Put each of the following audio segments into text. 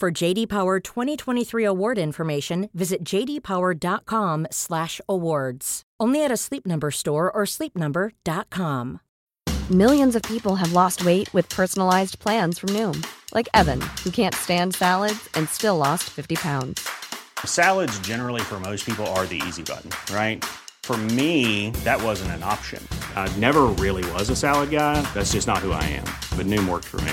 For JD Power 2023 award information, visit jdpower.com/awards. Only at a Sleep Number store or sleepnumber.com. Millions of people have lost weight with personalized plans from Noom, like Evan, who can't stand salads and still lost 50 pounds. Salads, generally, for most people, are the easy button, right? For me, that wasn't an option. I never really was a salad guy. That's just not who I am. But Noom worked for me.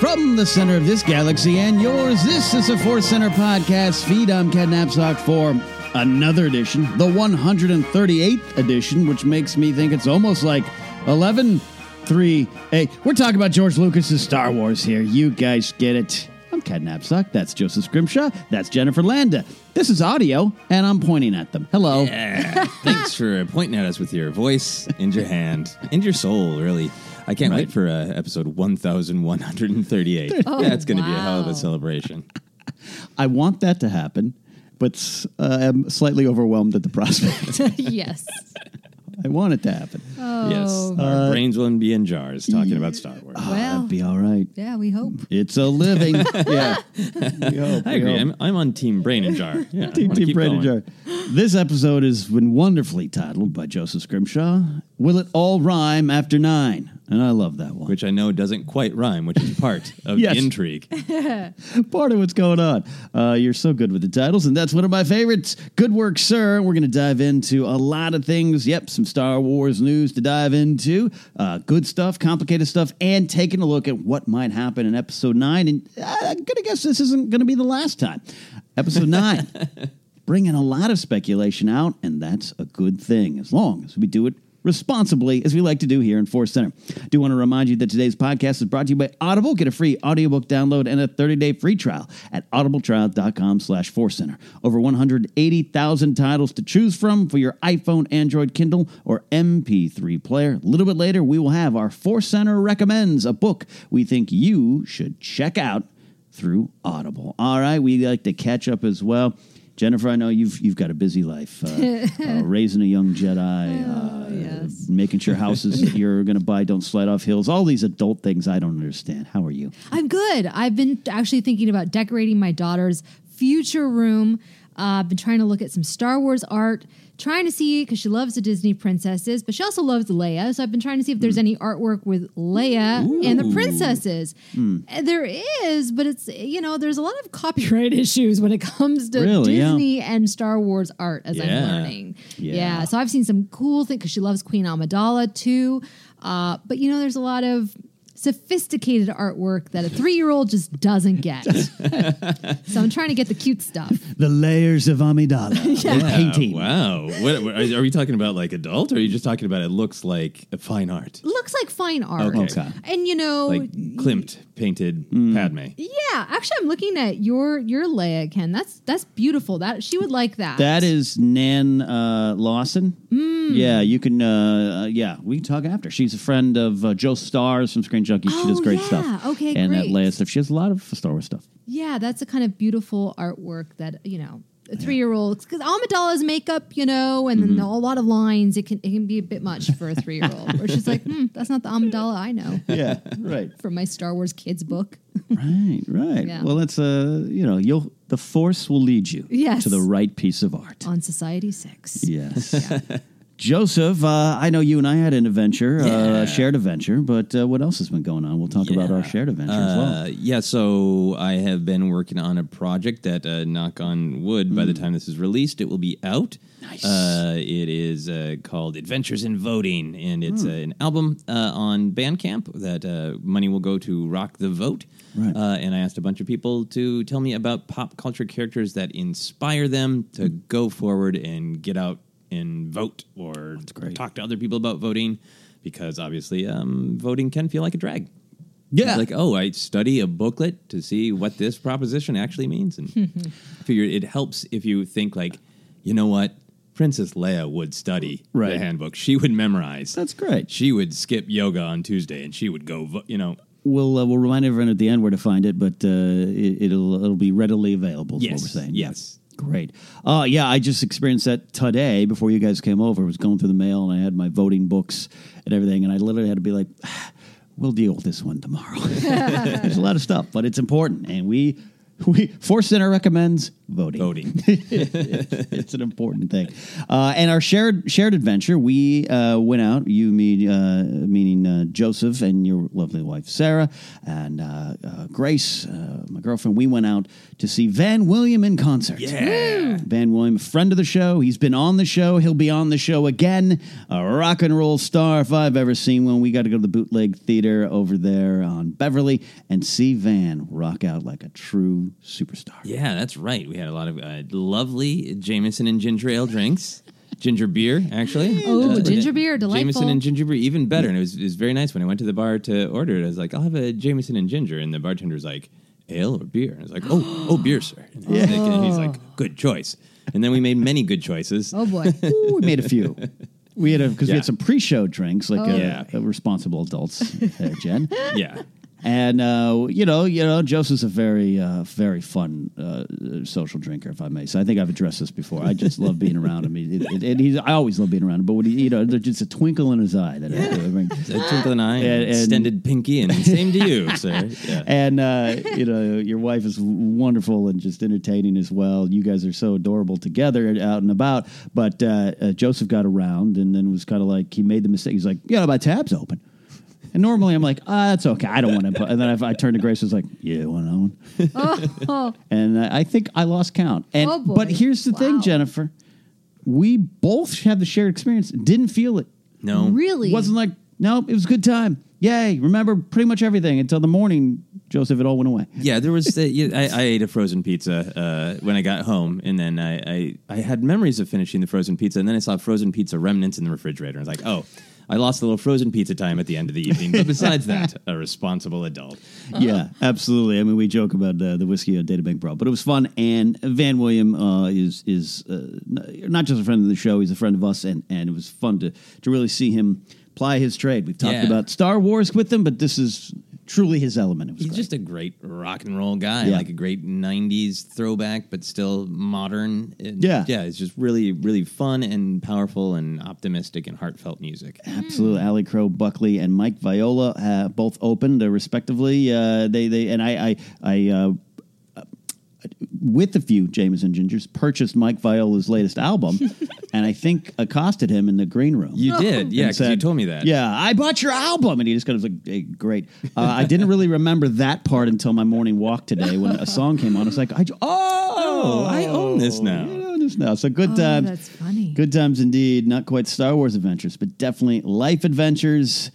From the center of this galaxy and yours, this is a Force Center podcast feed. I'm Ken Napzok for another edition, the 138th edition, which makes me think it's almost like 11 3 8. We're talking about George Lucas's Star Wars here. You guys get it. I'm Ken Napzok. That's Joseph Scrimshaw. That's Jennifer Landa. This is audio, and I'm pointing at them. Hello. Yeah. Thanks for pointing at us with your voice and your hand and your soul, really. I can't Right. wait for uh, episode 1138. Oh, That's going to be a hell of wow. a celebration. I want that to happen, but uh, I'm slightly overwhelmed at the prospect. yes. I want it to happen. Yes. Our Uh, brains wouldn't be in jars talking about Star Wars. Well, That'd be all right. yeah, we hope. It's a living. yeah. We hope, I we agree. hope. I'm, I'm on Team Brain and Jar. Yeah, I Team, wanna Team keep Brandon going. Jar. This episode has been wonderfully titled by Joseph Scrimshaw. Will it all rhyme after nine? And I love that one. Which I know doesn't quite rhyme, which is part of Yes. the intrigue. Part of what's going on. Uh, you're so good with the titles, and that's one of my favorites. Good work, sir. We're going to dive into a lot of things. Yep, some Star Wars news to dive into. Uh, good stuff, complicated stuff, and taking a look at what might happen in episode nine. And uh, I'm going to guess this isn't going to be the last time. Episode nine. bringing a lot of speculation out, and that's a good thing as long as we do it responsibly, as we like to do here in Force Center. do want to remind you that today's podcast is brought to you by Audible. Get a free audiobook download and a 30-day free trial at audibletrial.com slash Force Center. Over 180,000 titles to choose from for your iPhone, Android, Kindle, or MP3 player. A little bit later, we will have our Force Center Recommends, a book we think you should check out through Audible. All right, we like to catch up as well. Jennifer, I know you've you've got a busy life, uh, uh, raising a young Jedi, uh, making sure houses that you're going to buy don't slide off hills. All these adult things I don't understand. How are you? I'm good. I've been actually thinking about decorating my daughter's future room. Uh, I've been trying to look at some Star Wars art, trying to see because she loves the Disney princesses, but she also loves Leia. So I've been trying to see if there's mm. any artwork with Leia and the princesses. And There is, but it's you know there's a lot of copyright issues when it comes to Really? Yeah. Disney and Star Wars art, as I'm learning. Yeah. Yeah. So I've seen some cool things because she loves Queen Amidala too. Uh, but you know, there's a lot of sophisticated artwork that a three year old just doesn't get. so I'm trying to get the cute stuff. The layers of Amidala. Yeah. The painting. Wow. What, what- are, are we talking about like adult or are you just talking about it looks like a fine art? Looks like fine art. Okay. And you know, Like Klimt painted mm. Padme. yeah, actually I'm looking at your your Leia, Ken. That's that's beautiful. That she would like that. That is Nan uh, Lawson. Yeah, you can. Uh, uh, yeah, we can talk after. She's a friend of uh, Joe Starr's from Screen Junkies. she does Oh, great yeah. stuff. Okay, and that great. Leia stuff. She has a lot of Star Wars stuff. Yeah, that's a kind of beautiful artwork that you know a three year old because Amidala's makeup, you know, and Mm-hmm. then a lot of lines. It can it can be a bit much for a three year old. Where she's like, hmm, that's not the Amidala I know Yeah, right, from my Star Wars kids book. right, right. Yeah. Well, that's uh, you know, you'll the Force will lead you Yes. to the right piece of art. on Society6. Yes. Joseph, uh, I know you and I had an adventure, uh, shared adventure, but uh, what else has been going on? We'll talk about our shared adventure as well. Uh, yeah, so I have been working on a project that, uh, knock on wood, by the time this is released, it will be out. Nice. Uh, it is uh, called Adventures in Voting, and it's uh, an album uh, on Bandcamp that uh, money will go to Rock the Vote. Right. Uh, and I asked a bunch of people to tell me about pop culture characters that inspire them to go forward and get out and vote or talk to other people about voting because obviously um, voting can feel like a drag. Yeah. It's like, oh, I study a booklet to see what this proposition actually means. And I figure it helps if you think, like, you know what? Princess Leia would study Right. the handbook. She would memorize. That's great. She would skip yoga on Tuesday and she would go, vo- you know. We'll uh, we'll remind everyone at the end where to find it, but uh, it, it'll it'll be readily available. Is what Yes, we're saying. yes. Great. Uh, yeah, I just experienced that today before you guys came over. I was going through the mail and I had my voting books and everything, and I literally had to be like, "We'll deal with this one tomorrow." There's a lot of stuff, but it's important, and we we Force Center recommends voting. Voting. it's an important thing. Uh, and our shared shared adventure, we uh, went out. You, me, uh, meaning uh, Joseph, and your lovely wife Sarah, and uh, uh, Grace, uh, my girlfriend. We went out to see Van William in concert. Yeah. Van William, a friend of the show. He's been on the show. He'll be on the show again. A rock and roll star, if I've ever seen one. We got to go to the Bootleg Theater over there on Beverly and see Van rock out like a true superstar. Yeah, that's right. We had a lot of uh, lovely Jameson and ginger ale drinks. Ginger beer, actually. Oh, Uh, ginger beer, delightful. Jameson and ginger beer, even better. And it was, it was very nice when I went to the bar to order it. I was like, I'll have a Jameson and ginger. And the bartender was like, ale or beer? And I was like, oh, oh, beer, sir. And he's, like, and he's like, good choice. And then we made many good choices. Oh boy. Ooh, we made a few. We had a because we had some pre-show drinks, like Oh. uh, Yeah. uh, responsible adults, uh, Jen. Yeah. And uh, you know, you know, Joseph's a very, uh, very fun uh, social drinker, if I may. So I think I've addressed this before. I just love being around him. He- it- it- he's, I always love being around him. But he, you know, there's just a twinkle in his eye that I, I mean, A twinkle in eye, And- and and- extended pinky, and same to you, sir. Yeah. And uh, you know, your wife is wonderful and just entertaining as well. You guys are so adorable together out and about. But uh, uh, Joseph got around and then was kind of like he made the mistake. He's like, "Yeah, my tab's open." And normally I'm like, "Ah, that's okay. I don't want to." Put, and then I, I turned to Grace. I was like, "Yeah, want that one?" Oh, And uh, I think I lost count. And Oh, boy. but here's the thing, Wow. Jennifer. We both had the shared experience. Didn't feel it. No. really? Wasn't like, no, it was a good time. Yay. Remember pretty much everything until the morning Joseph, it all went away. Yeah, there was. Uh, yeah, I, I ate a frozen pizza uh, when I got home, and then I, I I had memories of finishing the frozen pizza, and then I saw frozen pizza remnants in the refrigerator. I was like, oh. I lost a little frozen pizza time at the end of the evening, but besides that, a responsible adult. Yeah, absolutely. I mean, we joke about uh, the whiskey on Data Bank Brawl, but it was fun. And Van William uh, is is uh, not just a friend of the show; he's a friend of us, and and it was fun to to really see him ply his trade. We've talked Yeah. about Star Wars with him, but this is truly his element. It was He's great. just a great rock and roll guy, Yeah. like a great '90s throwback, but still modern. And Yeah. yeah. It's just really, really fun and powerful and optimistic and heartfelt music. Absolutely, Ali Crow, Buckley, and Mike Viola uh, both opened uh, respectively. Uh, they they and I I, I uh, uh, with a few Jameson Gingers purchased Mike Viola's latest album, and I think accosted him in the green room. You did, yeah, And 'cause you told me that. Yeah, I bought your album, and he just kind of was like, hey, "Great." Uh, I didn't really remember that part until my morning walk today when a song came on. It's like, I, "Oh, I own this now." I own this now." So good Oh, times. that's funny. Good times indeed. Not quite Star Wars adventures, but definitely life adventures.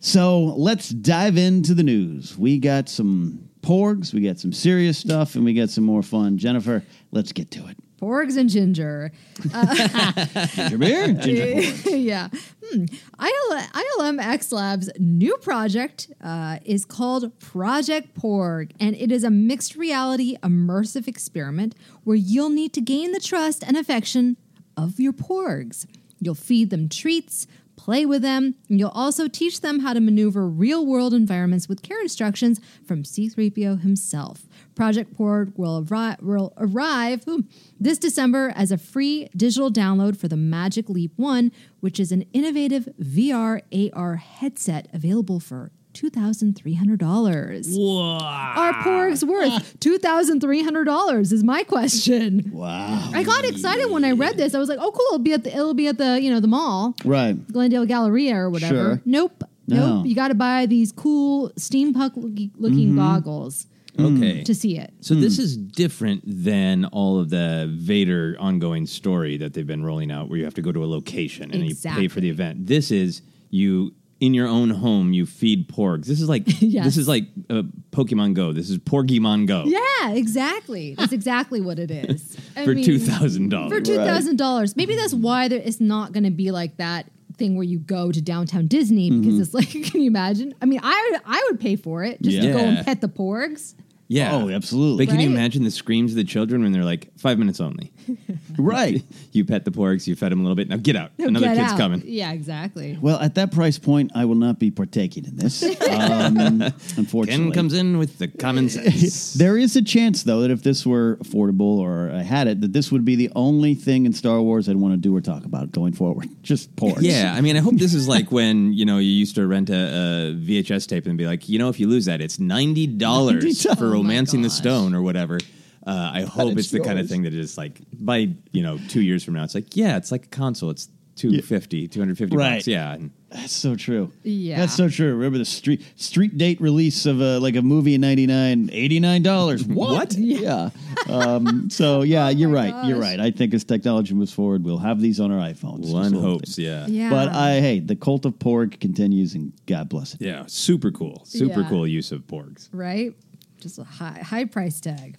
So let's dive into the news. We got some porgs, we got some serious stuff, and we got some more fun. Jennifer, let's get to it. Porgs and ginger. Ginger beer, ginger yeah. Hmm. IL- ILM X Lab's new project uh, is called Project Porg, and it is a mixed reality immersive experiment where you'll need to gain the trust and affection of your porgs. You'll feed them treats, play with them, and you'll also teach them how to maneuver real world environments with care instructions from C3PO himself. Project Porg will, arri- will arrive ooh, this December as a free digital download for the Magic Leap 1, which is an innovative VR AR headset available for $2,300. Wow. Are Porgs worth $2,300 is my question. Wow. I got excited when I read this. I was like, "Oh, cool! It'll be at the it'll be at the you know the mall, Right. Glendale Galleria or whatever." Sure. Nope, No. nope. You got to buy these cool steampunk looking Mm-hmm. goggles Okay. to see it. So this is different than all of the Vader ongoing story that they've been rolling out, where you have to go to a location and you pay for the event. This is you in your own home. You feed porgs. This is like Yes. this is like uh, Pokemon Go. This is Porgymon Go Yeah, exactly. That's exactly what it is. For mean, two thousand For dollars. two thousand dollars, maybe that's why there, it's not going to be like that thing where you go to downtown Disney because Mhm. it's like, can you imagine? I mean, I would, I would pay for it just to go and pet the porgs. Yeah. Oh, absolutely. But can you Right? imagine the screams of the children when they're like five minutes only? Right. you pet the porgs, you fed them a little bit. Now get out. No, Another get kid's out. coming. Yeah, exactly. Well, at that price point, I will not be partaking in this. Um, unfortunately, Ken comes in with the common sense. There is a chance, though, that if this were affordable or I had it, that this would be the only thing in Star Wars I'd want to do or talk about going forward. Just porgs. Yeah, I mean, I hope this is like when you know you used to rent a, a VHS tape and be like, you know, if you lose that, it's ninety dollars $90. for romancing the stone or whatever. Uh, I hope it's it's the kind of thing that is like by you know two years from now, it's like yeah, it's like a console. It's 250 250 Right. bucks. Yeah, That's so true. Yeah. That's so true. Remember the street street date release of a, like a movie in 99, $89. What? Yeah. Um, so, yeah, you're right. You're right. I think as technology moves forward, we'll have these on our iPhones. one So- hopes. Yeah. Yeah. But I, hey, the cult of porg continues and God bless it. Yeah, super cool. Super Yeah. cool use of porgs. right? Just a high high price tag.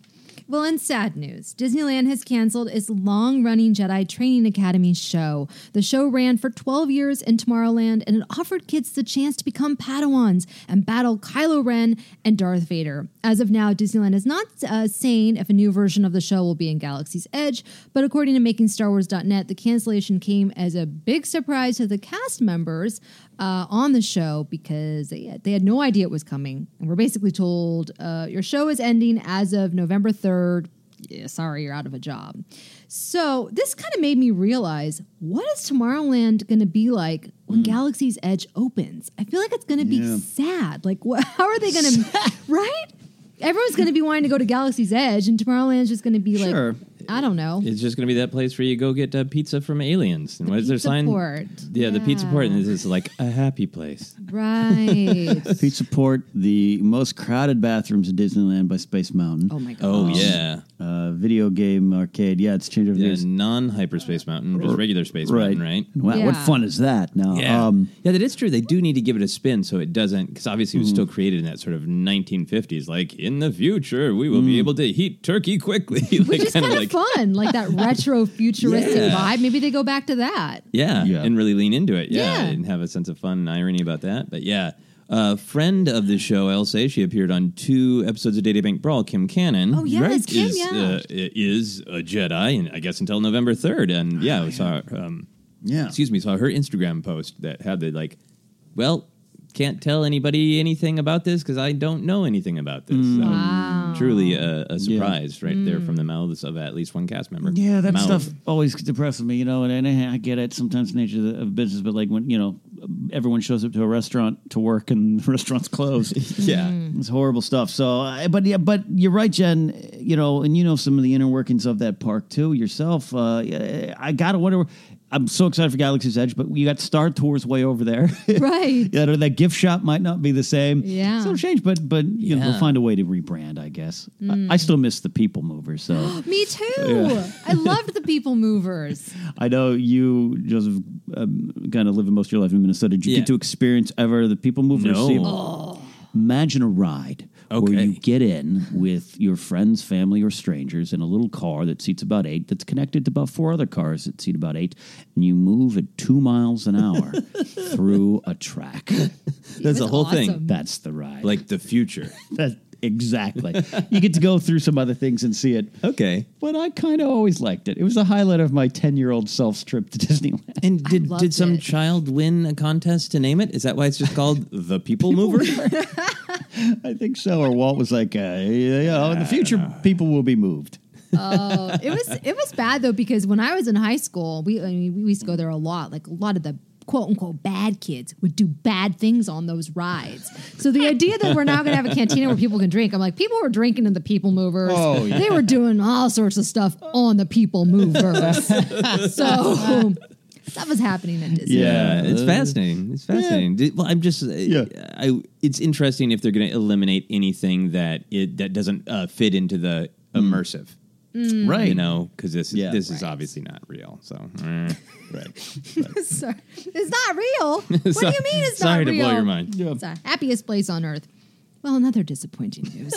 Well, in sad news, Disneyland has canceled its long running Jedi Training Academy show. The show ran for 12 years in Tomorrowland and it offered kids the chance to become Padawans and battle Kylo Ren and Darth Vader. As of now, Disneyland is not uh, saying if a new version of the show will be in Galaxy's Edge, but according to MakingStarWars.net, the cancellation came as a big surprise to the cast members uh, on the show because they had, they had no idea it was coming. And we're basically told uh, your show is ending as of November 3rd. Yeah, sorry, you're out of a job. So this kind of made me realize what is Tomorrowland going to be like when Galaxy's Edge opens? I feel like it's going to be Yeah. sad. Like, wh- how are they going to, right? Everyone's going to be wanting to go to Galaxy's Edge, and Tomorrowland's just going to be Sure. like, I don't know. It's just going to be that place where you go get uh, pizza from aliens. And what is their Pizza sign? Port. Yeah, the pizza port, and this is like a happy place. Right. Pizza Port, the most crowded bathrooms in Disneyland by Space Mountain. oh my God. Oh yeah. Uh, video game arcade. Yeah, it's changed over the Yeah, years. non hyperspace mountain, just regular space mountain, right? Wow, what fun is that? Now, Yeah, um, yeah, that is true. They do need to give it a spin so it doesn't, because obviously it was Mm. still created in that sort of 1950s. Like in the future, we will Mm. be able to heat turkey quickly. Which like, is kinda kind of fun, like that retro futuristic Yeah. vibe. Maybe they go back to that. Yeah, Yeah. and really lean into it. Yeah, Yeah. and have a sense of fun and irony about that. But yeah, a friend of the show, I'll say, she appeared on two episodes of Data Bank Brawl. Kim Cannon, Oh, yes, Kim, is, yeah. uh, is a Jedi, and I guess until November third. And yeah, we saw. Um, yeah. excuse me, saw her Instagram post that had the like, well, can't tell anybody anything about this because I don't know anything about this. Mm. So, Wow. Truly a, a surprise right there from the mm. mouths of at least one cast member. Yeah, that Mouth. stuff always depresses me, you know. And, and I get it sometimes nature of, of business, but like when you know everyone shows up to a restaurant to work and the restaurant's closed, Yeah. Mm. it's horrible stuff. So, I- but yeah, but you're right, Jen. You know, and you know some of the inner workings of that park too yourself. Uh, I gotta wonder. I'm so excited for Galaxy's Edge, but you got Star Tours way over there. Right. Yeah, that gift shop might not be the same. Yeah. so change, but but you know Yeah. they'll find a way to rebrand. I guess. I, I still miss the people mover. So. Me too. I loved the people movers. I know you, Joseph, um, kind of living most of your life in Minnesota. Did you Yeah. get to experience ever the People Mover? No. See- Imagine a ride where you get in with your friends, family, or strangers in a little car that seats about eight, that's connected to about four other cars that seat about eight, and you move at two miles an hour through a track. That's the whole thing. That's the ride. Like the future. that, exactly. you get to go through some other things and see it. Okay. But I kind of always liked it. It was a highlight of my 10 year old self's trip to Disneyland. And did did some it. child win a contest to name it? Is that why it's just called the People Mover? I think so. Or Walt was like, uh, you know, in the future, people will be moved. Oh, it was it was bad though because when I was in high school, we I mean, we used to go there a lot. Like a lot of the quote unquote bad kids would do bad things on those rides. So the idea that we're now going to have a cantina where people can drink, I'm like, people were drinking in the People Movers. Oh, yeah. They were doing all sorts of stuff on the People Movers. so that was happening at Disney. Yeah, it's fascinating. It's fascinating. Did- Well, I'm just, uh, Yeah. I. It's interesting if they're going to eliminate anything that it that doesn't uh, fit into the immersive, Right. you know, because this Yeah. this is obviously not real. So, eh. Right. Sorry. It's not real. What do you mean it's not real? sorry to blow your mind. Yeah. It's the happiest place on earth. Well, another disappointing news.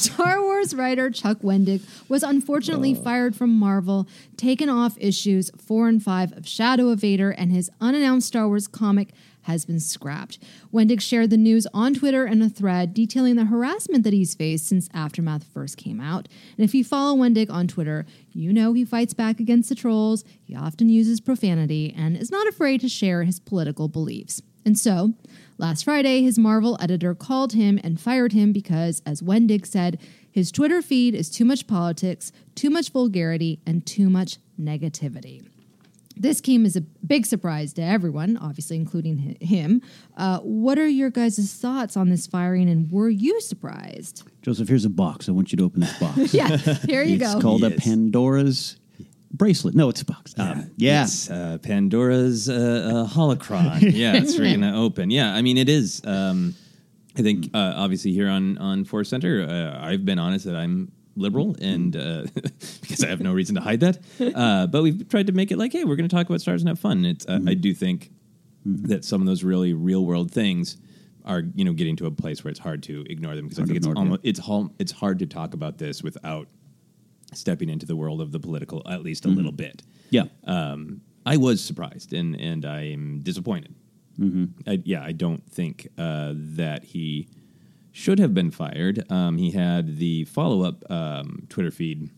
Star Wars writer Chuck Wendig was unfortunately fired from Marvel, taken off issues four and five of Shadow of Vader, and his unannounced Star Wars comic has been scrapped. Wendig shared the news on Twitter in a thread detailing the harassment that he's faced since Aftermath first came out. And if you follow Wendig on Twitter, you know he fights back against the trolls, he often uses profanity, and is not afraid to share his political beliefs. And so, last Friday, his Marvel editor called him and fired him because, as Wendig said, his Twitter feed is too much politics, too much vulgarity, and too much negativity. This came as a big surprise to everyone, obviously, including him. Uh, what are your guys' thoughts on this firing, and were you surprised? Joseph, here's a box. I want you to open this box. Yeah, here you go. it's go. called a Pandora's bracelet. No, it's a box. Um, yeah. Yes, uh, Pandora's uh, uh, holocron. yeah, it's going to open. Yeah, I mean it is. Um, I think uh, obviously here on on Force Center, uh, I've been honest that I'm liberal and uh, because I have no reason to hide that. Uh, but we've tried to make it like, hey, we're going to talk about stars and have fun. It's uh, I do think that some of those really real world things are you know getting to a place where it's hard to ignore them because I think it's almost it's hal- it's hard to talk about this without stepping into the world of the political at least a little bit Yeah. um, I was surprised and and I'm disappointed. I, yeah, I don't think uh, that he should have been fired. Um, he had the follow up um, Twitter feed,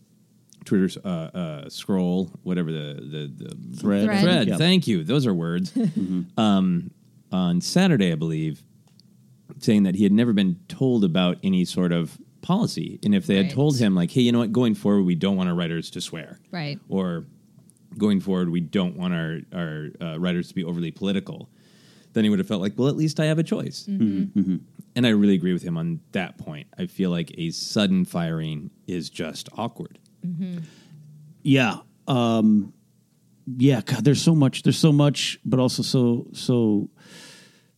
Twitter uh, uh, scroll, whatever the the, the Thread. Thread. thread. Yep. Thank you. Those are words. um, on Saturday, I believe, saying that he had never been told about any sort of policy, and if they had told him like, "Hey, you know what? Going forward, we don't want our writers to swear," Right. or going forward, we don't want our our uh, writers to be overly political. Then he would have felt like, well, at least I have a choice. And I really agree with him on that point. I feel like a sudden firing is just awkward. Yeah. Um, yeah. God, there's so much. There's so much, but also so so.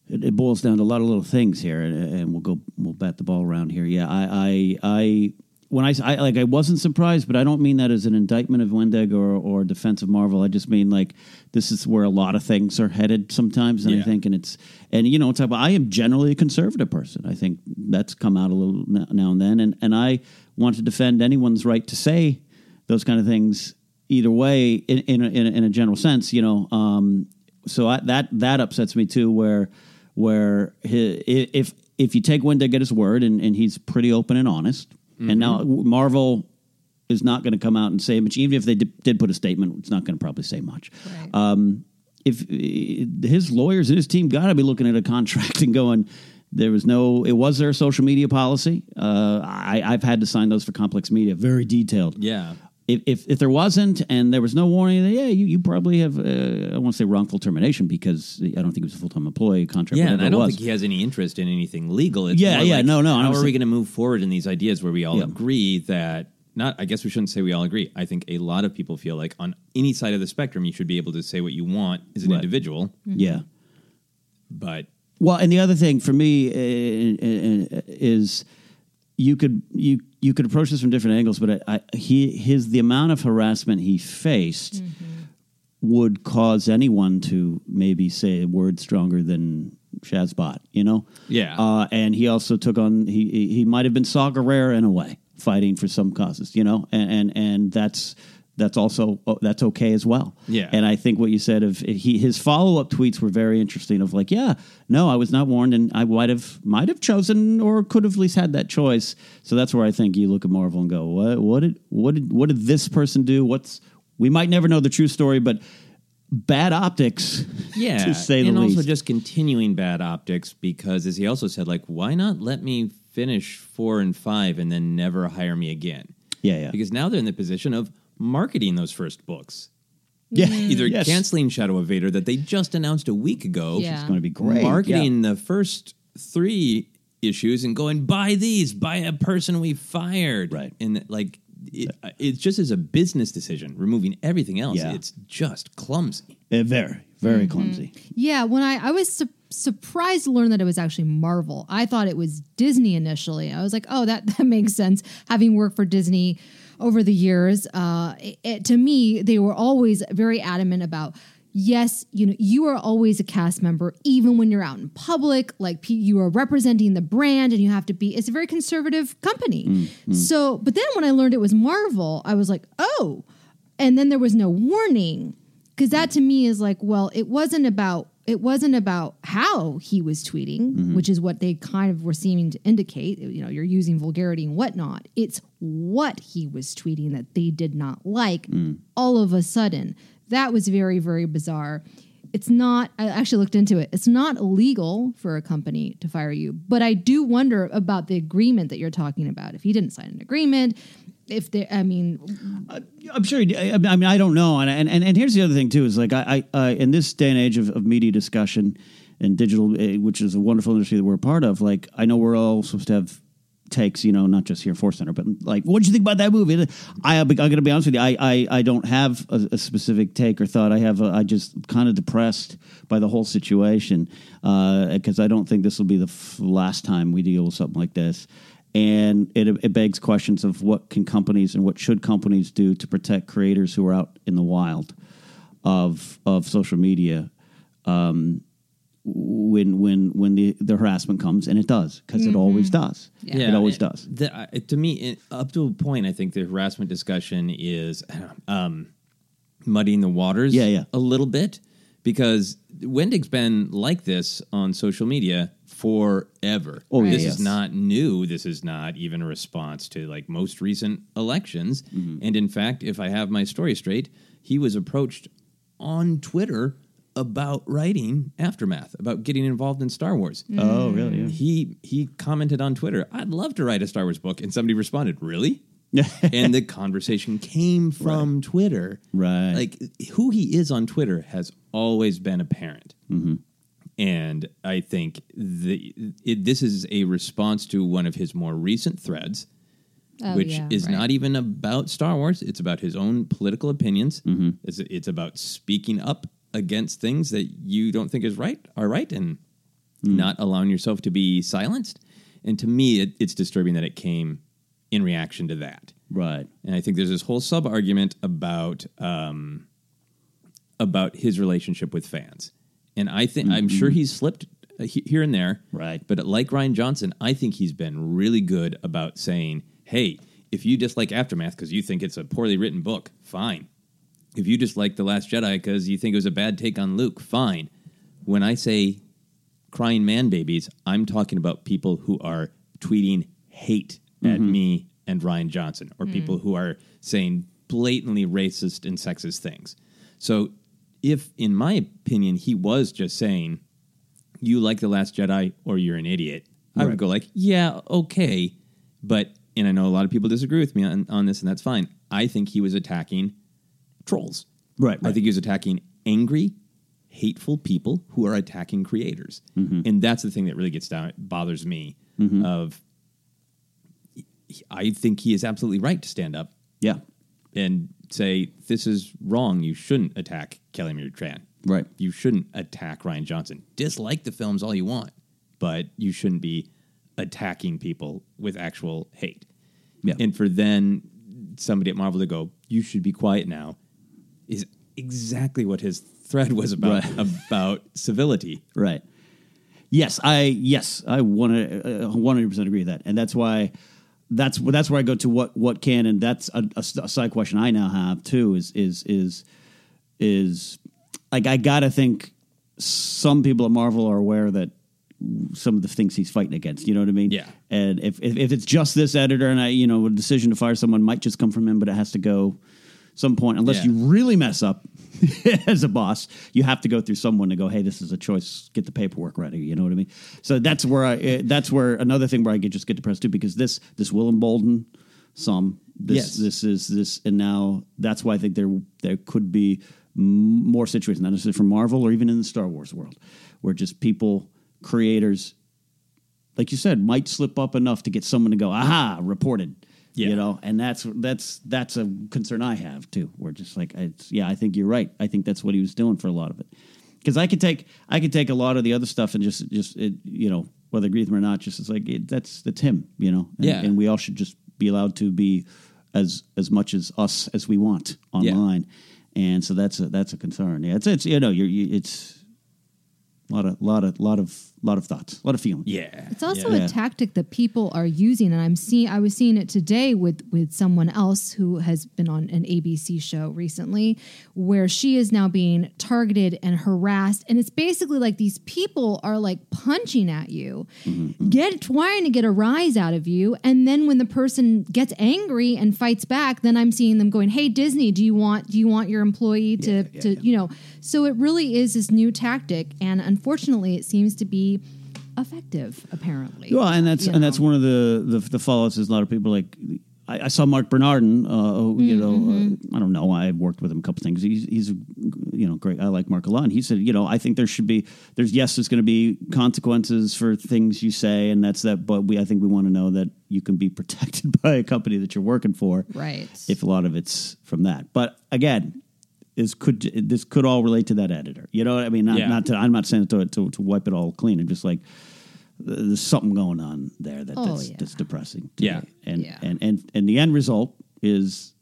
It, it boils down to a lot of little things here, and, and we'll go. We'll bat the ball around here. Yeah. I. I. I when I, I like I wasn't surprised, but I don't mean that as an indictment of Wendig or or defense of Marvel. I just mean like this is where a lot of things are headed sometimes, and I think and it's and you know it's like I am generally a conservative person. I think that's come out a little now and then, and and I want to defend anyone's right to say those kind of things either way in in a, in a, in a general sense, you know. Um, so I, that that upsets me too, where where hi if if you take Wendig at his word and, and he's pretty open and honest, and now Marvel is not going to come out and say much, even if they did, did put a statement, it's not going to probably say much. Um, if his lawyers and his team got to be looking at a contract and going, there was no, it was their social media policy. Uh, I, I've had to sign those for complex media, very detailed. Yeah. If, if, if there wasn't and there was no warning, then yeah, you, you probably have, uh, I want to say wrongful termination because I don't think he was a full time employee contract. Yeah, and I don't think he has any interest in anything legal. It's Yeah, yeah, like, no, no, How are we going to move forward in these ideas where we all Yeah. agree that? Not, I guess we shouldn't say we all agree. I think a lot of people feel like on any side of the spectrum, you should be able to say what you want as an Right. individual. Yeah. But Well, and the other thing for me uh, uh, is you could you you could approach this from different angles, but I, I, he his the amount of harassment he faced would cause anyone to maybe say a word stronger than Shazbot, you know? Yeah. Uh, and he also took on he he he might have been Saw Gerrera in a way, fighting for some causes, you know, and and, and that's. That's also oh, that's okay as well. Yeah. and I think what you said of he his follow up tweets were very interesting. Of like, yeah, no, I was not warned, and I might have might have chosen or could have at least had that choice. So that's where I think you look at Marvel and go, what what did what did what did this person do? What's we might never know the true story, but bad optics, yeah, to say the and least. also just continuing bad optics because, as he also said, like why not let me finish four and five and then never hire me again? yeah, yeah, Because now they're in the position of marketing those first books. yeah. Mm. Either Yes. canceling Shadow of Vader that they just announced a week ago, Yeah. It's going to be great. marketing the first three issues and going buy these, buy a person we fired, Right. And like it, uh, it's just as a business decision, removing everything else. Yeah. It's just clumsy. Yeah. Uh, very very mm-hmm. clumsy. Yeah, when I I was su- surprised to learn that it was actually Marvel. I thought it was Disney initially. I was like, oh, that that makes sense. Having worked for Disney over the years, uh, it, it- to me, they were always very adamant about. Yes, you know, you are always a cast member, even when you're out in public. Like you are representing the brand, and you have to be. It's a very conservative company. So, but then when I learned it was Marvel, I was like, oh, and then there was no warning because that to me is like well it wasn't about it wasn't about how he was tweeting mm-hmm. which is what they kind of were seeming to indicate you know you're using vulgarity and whatnot. It's what he was tweeting that they did not like mm. all of a sudden. That was very very bizarre. It's not i actually looked into it. It's not illegal for a company to fire you but i do wonder about the agreement that you're talking about. If he didn't sign an agreement if they i mean I'm sure. I mean, I don't know, and and and, here's the other thing too: is like I, I uh, in this day and age of, of media discussion and digital, uh, which is a wonderful industry that we're a part of. Like I know we're all supposed to have takes, you know, not just here Force Center, but like, what do you think about that movie? I, I'm going to be honest with you, I, I, I don't have a, a specific take or thought. I have, a, I just kind of depressed by the whole situation because I don't think this will be the f- last time we deal with something like this. And it, it begs questions of what can companies and what should companies do to protect creators who are out in the wild of of social media um, when when when the, the harassment comes, and it does because it always does. yeah it always it- does. The, uh, to me, it, up to a point, I think the harassment discussion is um, muddying the waters Yeah, yeah. a little bit because Wendig's been like this on social media forever. Oh, this yes. is not new. This is not even a response to like most recent elections. Mm-hmm. And in fact, if I have my story straight, he was approached on Twitter about writing aftermath, about getting involved in Star Wars. Oh, really? Yeah. He he commented on Twitter, "I'd love to write a Star Wars book," and somebody responded, "Really?" and the conversation came from Twitter. Right. Like who he is on Twitter has always been apparent. Mm-hmm. And I think the it, this is a response to one of his more recent threads, Oh, which yeah, is right. not even about Star Wars. It's about his own political opinions. Mm-hmm. It's, it's about speaking up against things that you don't think is right are right, and Mm. not allowing yourself to be silenced. And to me, it, it's disturbing that it came in reaction to that. Right. And I think there's this whole sub argument about um, about his relationship with fans. And I think I'm sure mm-hmm. he's slipped uh, here and there. Right. But like Rian Johnson, I think he's been really good about saying, "Hey, if you dislike Aftermath because you think it's a poorly written book, fine. If you dislike The Last Jedi because you think it was a bad take on Luke, fine." When I say crying man babies, I'm talking about people who are tweeting hate at mm-hmm. me and Rian Johnson, or people mm. who are saying blatantly racist and sexist things. So, if, in my opinion, he was just saying, you like The Last Jedi or you're an idiot, I would Right. go like, yeah, okay. But, and I know a lot of people disagree with me on, on this, and that's fine. I think he was attacking trolls. Right, I think he was attacking angry, hateful people who are attacking creators, Mm-hmm. and that's the thing that really gets down bothers me. Of, I think he is absolutely right to stand up Yeah. and say this is wrong. You shouldn't attack Kelly Marie Tran. Right. You shouldn't attack Rian Johnson. Dislike the films all you want, but you shouldn't be attacking people with actual hate. Yeah. And for then somebody at Marvel to go, you should be quiet now, is exactly what his thread was about Right. about civility. Right. Yes, I yes I want to uh, one hundred percent agree with that, and that's why that's that's where I go to what what can, and that's a side question I now have too. Is is is is like I gotta think some people at Marvel are aware that some of the things he's fighting against. You know what I mean? Yeah. And if if, if it's just this editor, and I you know a decision to fire someone might just come from him, but it has to go some point unless Yeah. you really mess up as a boss you have to go through someone to go hey this is a choice. Get the paperwork ready. You know what i mean? So that's where i eh, that's where another thing where i could just get depressed too because this this will embolden some this Yes. this is this and now that's why i think there there could be more situations not necessarily from marvel or even in the star wars world where just people creators like you said might slip up enough to get someone to go aha reported Yeah. you know and that's that's that's a concern i have too. We're just like it's, yeah i think you're right. I think that's what he was doing for a lot of it. Because i could take i could take a lot of the other stuff and just just it, you know whether agree with him or not just it's like it, that's that's him you know? And, Yeah. and we all should just be allowed to be as as much as us as we want online. And so that's a that's a concern. Yeah it's it's you know you're you, it's a lot of lot of lot of lot of thoughts a lot of feelings Yeah. It's also Yeah. a tactic that people are using, and I'm seeing. I was seeing it today with with someone else who has been on an ABC show recently, where she is now being targeted and harassed, and it's basically like these people are like punching at you, mm-hmm. get trying to get a rise out of you, and then when the person gets angry and fights back, then I'm seeing them going, "Hey Disney, do you want do you want your employee to to you know?" So it really is this new tactic, and unfortunately, it seems to be effective apparently Well, and that's and that's one of the the, the fallouts is a lot of people like. I, I saw Marc Bernardin. Uh, who, you know, Mm-hmm. uh, I don't know. I've worked with him a couple things. He's he's you know great. I like Mark a lot. And he said, you know, I think there should be there's yes, there's going to be consequences for things you say, and that's that. But we I think we want to know that you can be protected by a company that you're working for, right if a lot of it's from that. But again, this could this could all relate to that editor. You know what I mean? Not Yeah. not to, I'm not saying to, to to wipe it all clean. I'm just like there's something going on there that, Oh, that's, yeah. that's depressing. to Yeah. me. and Yeah. and and and the end result is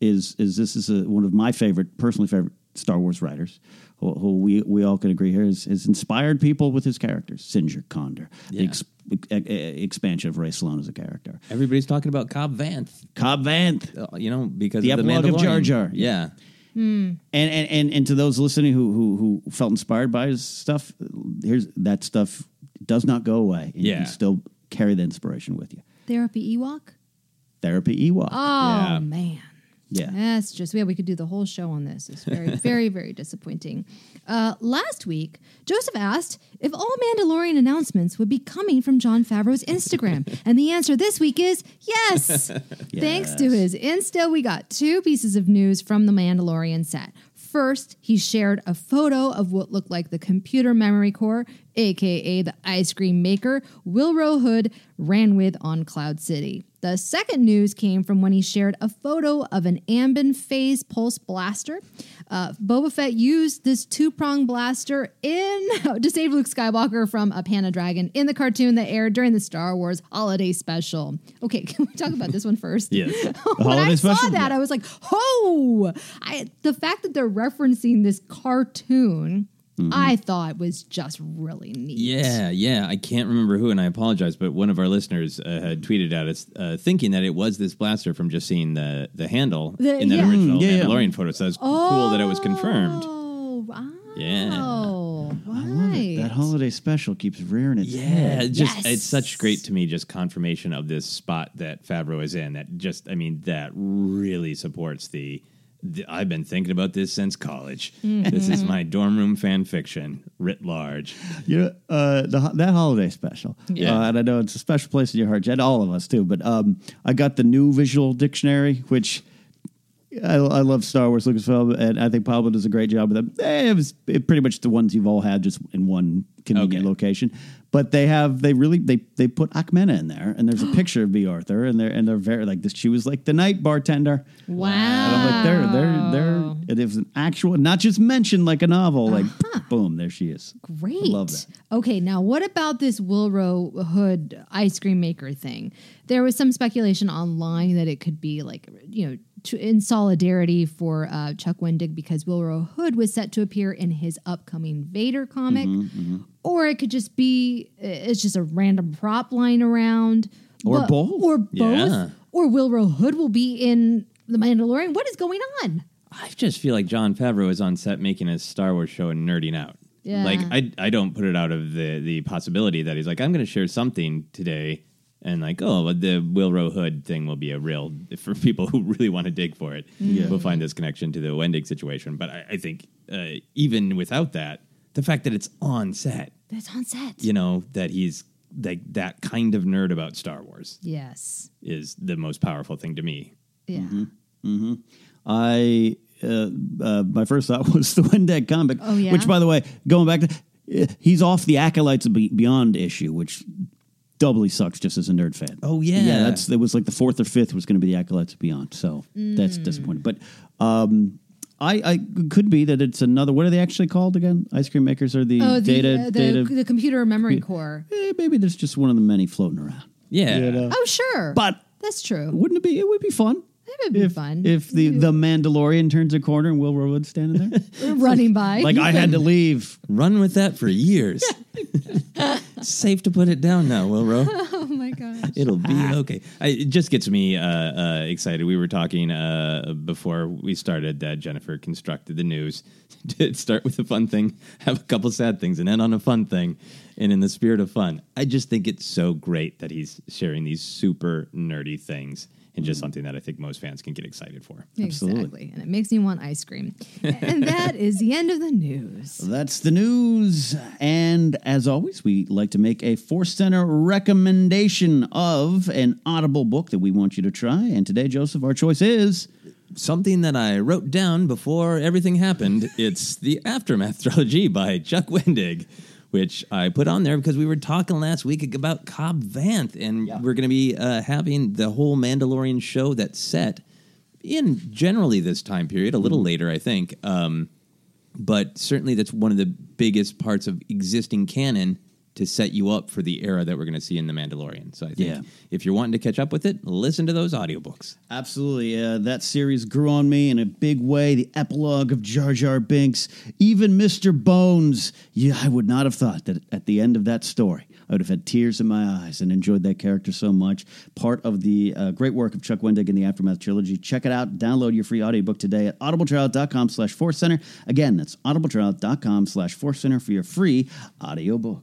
is is this is a, one of my favorite, personally favorite Star Wars writers, who, who we we all can agree here is, is inspired people with his characters. Singer Condor, the ex, e- expansion of Rae Sloane as a character. Everybody's talking about Cobb Vanth, Cobb Vanth, uh, you know, because The of the of Jar Jar. Yeah. and, and and and to those listening who who who felt inspired by his stuff, here's that stuff does not go away. You Yeah. can still carry the inspiration with you. therapy ewok Therapy Ewok. oh Yeah. man yeah. That's just yeah. We could do the whole show on this. It's very, very, very disappointing. Uh, last week, Joseph asked if all Mandalorian announcements would be coming from Jon Favreau's Instagram, and the answer this week is yes. Thanks to his Insta, we got two pieces of news from the Mandalorian set. First, he shared a photo of what looked like the computer memory core aka the ice cream maker Willrow Hood, ran with on Cloud City. The second news came from when he shared a photo of an Amban Phase Pulse Blaster. Uh, Boba Fett used this two prong blaster in to save Luke Skywalker from a panda dragon in the cartoon that aired during the Star Wars Holiday Special. Okay, can we talk about this one first? Yes. when holiday I saw special? that, I was like, "Oh!" I the fact that they're referencing this cartoon, I thought was just really neat. Yeah, yeah. I can't remember who, and I apologize, but one of our listeners uh, had tweeted at us uh, thinking that it was this blaster from just seeing the the handle The- in that yeah. original Mm, yeah, yeah. Mandalorian photo. So it's cool that it was confirmed. Oh, wow. Yeah. right. That holiday special keeps rearing its Yeah, head. it just Yes. it's such great to me, just confirmation of this spot that Favreau is in. That just, I mean, that really supports the. The I've been thinking about this since college. This is my dorm room fan fiction writ large. You know, uh, the, that holiday special. Yeah. Uh, and I know it's a special place in your heart, and all of us too. But um, I got the new visual dictionary, which I, I love Star Wars, Lucasfilm, and I think Pablo does a great job with them. Eh, It was it pretty much the ones you've all had, just in one convenient Okay. location. But they have they really they they put Ackmena in there, and there's a picture of Bea Arthur, and they're and they're very like this. She was like the night bartender. Wow. And I'm like, they're they're they're. It was an actual, not just mentioned like a novel. Like, uh-huh. boom, there she is. Great. Love that. Okay, now what about this Willrow Hood ice cream maker thing? There was some speculation online that it could be like, you know, to, in solidarity for uh, Chuck Wendig because Willrow Hood was set to appear in his upcoming Vader comic, Mm-hmm, or it could just be uh, it's just a random prop lying around, Or But- both. or both, Yeah. or Willrow Hood will be in the Mandalorian. What is going on? I just feel like Jon Favreau is on set making a Star Wars show and nerding out. Yeah. Like I, I don't put it out of the the possibility that he's like, I'm going to share something today, and like, oh, but the Willrow Hood thing will be a real for people who really want to dig for it. We'll find this connection to the Wendig situation. But I, I think uh, even without that, the fact that it's on set, That's on set. you know, that he's like that kind of nerd about Star Wars Yes. is the most powerful thing to me. Yeah. Mm-hmm. I uh, uh, my first thought was the Wendig comic. Oh, yeah? Which, by the way, going back to, uh, he's off the Acolytes of Beyond issue, which doubly sucks just as a nerd fan. Oh, yeah. yeah. That's it was like the fourth or fifth was going to be the Acolytes of Beyond, so that's Mm. disappointing. But um, I, I could be that it's another. What are they actually called again? Ice cream makers are the Oh, the, data uh, the, data? the computer memory core. eh, maybe there's just one of the many floating around. Yeah. You know? Oh, sure. But That's true. wouldn't it be? It would be fun. That would be if, fun. If the, the Mandalorian turns a corner and Willrow Hood's standing there. running by. like I had to leave. Run with that for years. Safe to put it down now, Will Willrow. oh my gosh. It'll be okay. I, it just gets me uh, uh, excited. We were talking uh, before we started that Jennifer constructed the news to start with a fun thing, have a couple sad things, and end on a fun thing. And in the spirit of fun, I just think it's so great that he's sharing these super nerdy things and just mm. something that I think most fans can get excited for. Exactly. And it makes me want ice cream. and that is the end of the news. That's the news. And as always, we like to make a Force Center recommendation of an Audible book that we want you to try. And today, Joseph, our choice is Something that I wrote down before everything happened. it's the Aftermath trilogy by Chuck Wendig, which I put on there because we were talking last week about Cobb Vanth, and we're going to be uh, having the whole Mandalorian show that's set in generally this time period, a little later, I think. Um, but certainly that's one of the biggest parts of existing canon to set you up for the era that we're going to see in The Mandalorian. So I think Yeah. if you're wanting to catch up with it, listen to those audiobooks. Absolutely. Uh, that series grew on me in a big way. The epilogue of Jar Jar Binks, even Mr. Bones. Yeah, I would not have thought that at the end of that story, I would have had tears in my eyes and enjoyed that character so much. Part of the uh, great work of Chuck Wendig in the Aftermath trilogy. Check it out. Download your free audiobook today at audibletrial.com slash force center. Again, that's audibletrial.com slash force center for your free audiobook.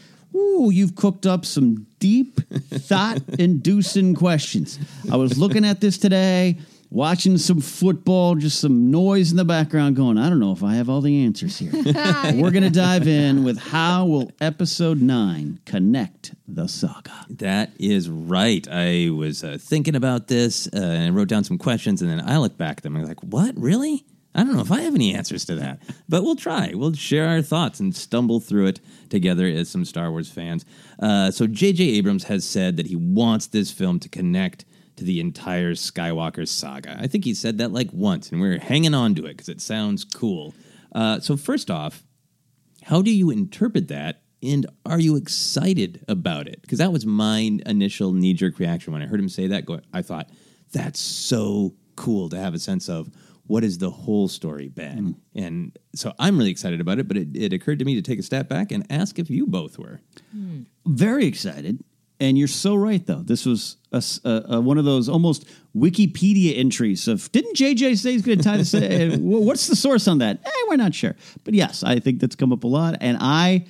Ooh, you've cooked up some deep, thought-inducing questions. I was looking at this today, watching some football, just some noise in the background, going, I don't know if I have all the answers here. We're going to dive in with how will episode nine connect the saga? That is right. I was uh, thinking about this uh, and I wrote down some questions, and then I look back at them and I'm like, what? Really? I don't know if I have any answers to that, but we'll try. We'll share our thoughts and stumble through it together as some Star Wars fans. Uh, so, J.J. Abrams has said that he wants this film to connect to the entire Skywalker saga. I think he said that like once, and we're hanging on to it because it sounds cool. Uh, so, first off, how do you interpret that? And are you excited about it? Because that was my initial knee jerk reaction when I heard him say that. I thought, that's so cool to have a sense of what is the whole story been. And so I'm really excited about it, but it, it occurred to me to take a step back and ask if you both were. Very excited. And you're so right, though. This was a a- a- one of those almost Wikipedia entries of didn't JJ say he's going to tie this? uh, What's the source on that? Eh, we're not sure. But yes, I think that's come up a lot. And I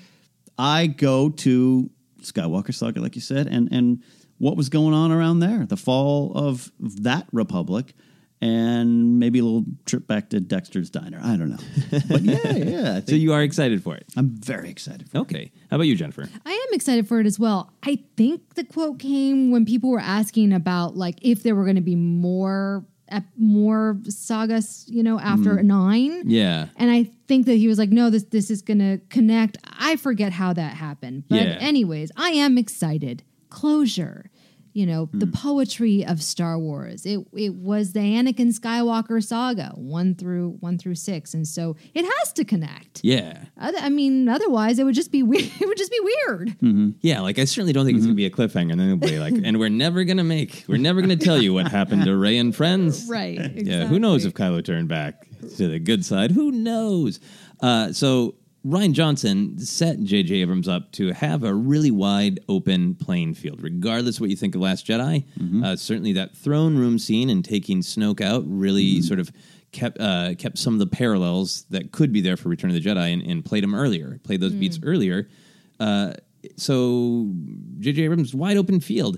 I go to Skywalker Saga, like you said, and and what was going on around there, the fall of that republic, and maybe a little trip back to Dexter's Diner. I don't know. But yeah, yeah. So you are excited for it? I'm very excited. For Okay. How about you, Jennifer? I am excited for it as well. I think the quote came when people were asking about like if there were going to be more ep- more sagas, you know, after mm-hmm. nine. Yeah. And I think that he was like, no, this this is going to connect. I forget how that happened, but Yeah. anyways, I am excited. Closure. You know, the mm. poetry of Star Wars. It it was the Anakin Skywalker saga, one through one through six, and so it has to connect. Yeah. Oth- I mean, otherwise it would just be weird. It would just be weird. Mm-hmm. Yeah, like I certainly don't think it's gonna be a mm-hmm. cliffhanger. And then it'll be like, and we're never gonna make, we're never gonna tell you what happened to Rey and friends. Right, Yeah. Who knows if Kylo turned back to the good side? Who knows? Uh, so Rian Johnson set J.J. Abrams up to have a really wide open playing field, regardless of what you think of Last Jedi. Uh, certainly, that throne room scene and taking Snoke out really sort of kept uh, kept some of the parallels that could be there for Return of the Jedi and, and played them earlier, played those beats earlier. Uh, so J.J. Abrams wide open field.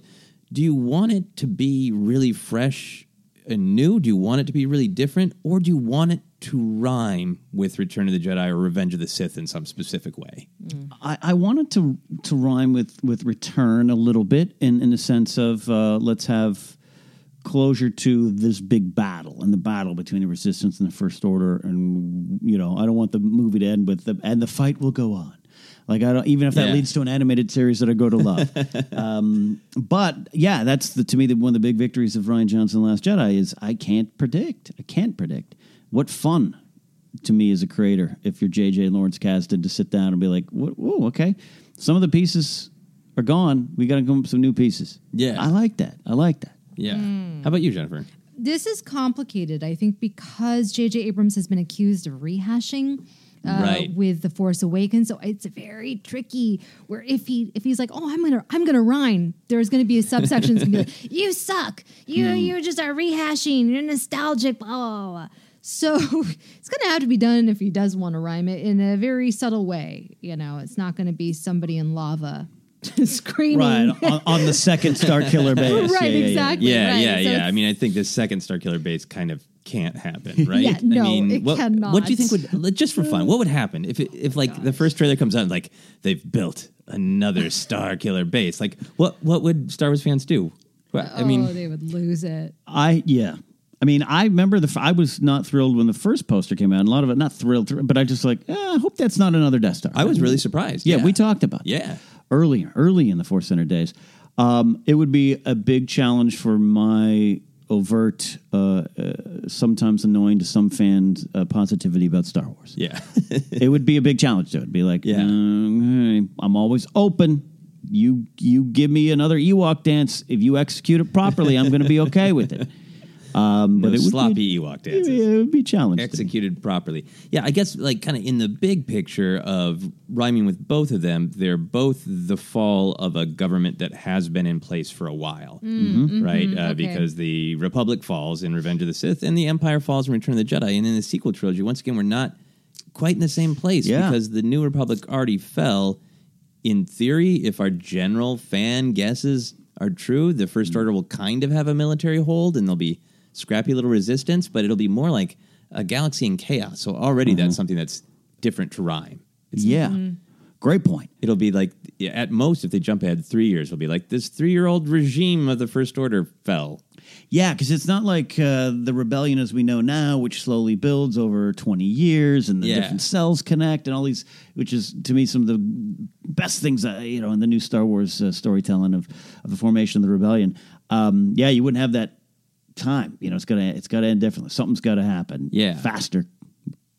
Do you want it to be really fresh and new? Do you want it to be really different, or do you want it to rhyme with Return of the Jedi or Revenge of the Sith in some specific way? I, I wanted to to rhyme with with return a little bit in in the sense of uh, let's have closure to this big battle and the battle between the resistance and the first order and you know I don't want the movie to end with the and the fight will go on like I don't even if that Yeah. leads to an animated series that I go to love um, but yeah that's the to me the, one of the big victories of Rian Johnson Last Jedi is I can't predict I can't predict what fun to me as a creator if you're JJ Lawrence Kasdan to sit down and be like, "Whoa, whoa, okay, some of the pieces are gone. We got to come up with some new pieces." Yeah. I like that. I like that. Yeah. How about you, Jennifer? This is complicated, I think, because J.J. Abrams has been accused of rehashing. Uh, Right. with the Force Awakens, so it's very tricky. Where if he if he's like, oh, I'm gonna I'm gonna rhyme, there's gonna be a subsection that's gonna be like, you suck, you you just are rehashing, you're nostalgic, blah blah blah. So it's gonna have to be done if he does want to rhyme it in a very subtle way. You know, it's not gonna be somebody in lava screaming. Right on, on the second Starkiller base. Right, Yeah, yeah, yeah. exactly. Yeah, right. yeah, So yeah. I mean, I think the second Starkiller base kind of can't happen, right? Yeah, no, I mean, it what, cannot. What do you think would just for fun? What would happen if it, if like the first trailer comes out and like they've built another Starkiller base? Like, what what would Star Wars fans do? Well, I oh, mean, they would lose it. I yeah. I mean, I remember the. I was not thrilled when the first poster came out. and A lot of it, not thrilled, but I just like. Eh, I hope that's not another Death Star. I was really surprised. Yeah, we talked about. Yeah. earlier, early in the Force Center days. Um, it would be a big challenge for my overt, uh, uh, sometimes annoying to some fans, uh, positivity about Star Wars. Yeah. it would be a big challenge to it. Be like, Yeah. "Uh, I'm always open. You you give me another Ewok dance. If you execute it properly, I'm going to be okay with it. Um, No but it would sloppy be, Ewok dances. It would be challenging. executed properly. Yeah, I guess like kind of in the big picture of rhyming with both of them, they're both the fall of a government that has been in place for a while, right? uh, okay. Because the Republic falls in Revenge of the Sith, and the Empire falls in Return of the Jedi. And in the sequel trilogy, once again, we're not quite in the same place Yeah. because the New Republic already fell. In theory, if our general fan guesses are true, the First Order will kind of have a military hold, and they'll be scrappy little resistance, but it'll be more like a galaxy in chaos. So already that's something that's different to rhyme. yeah, great point. It'll be like at most if they jump ahead three years, it'll be like this three-year-old regime of the First Order fell. Yeah, because it's not like uh, the rebellion as we know now, which slowly builds over 20 years and the Yeah. different cells connect and all these, which is to me some of the best things, uh, you know, in the new Star Wars uh, storytelling of, of the formation of the rebellion. Um, yeah, you wouldn't have that time. You know, it's gonna it's gotta end differently. Something's got to happen. Yeah. faster,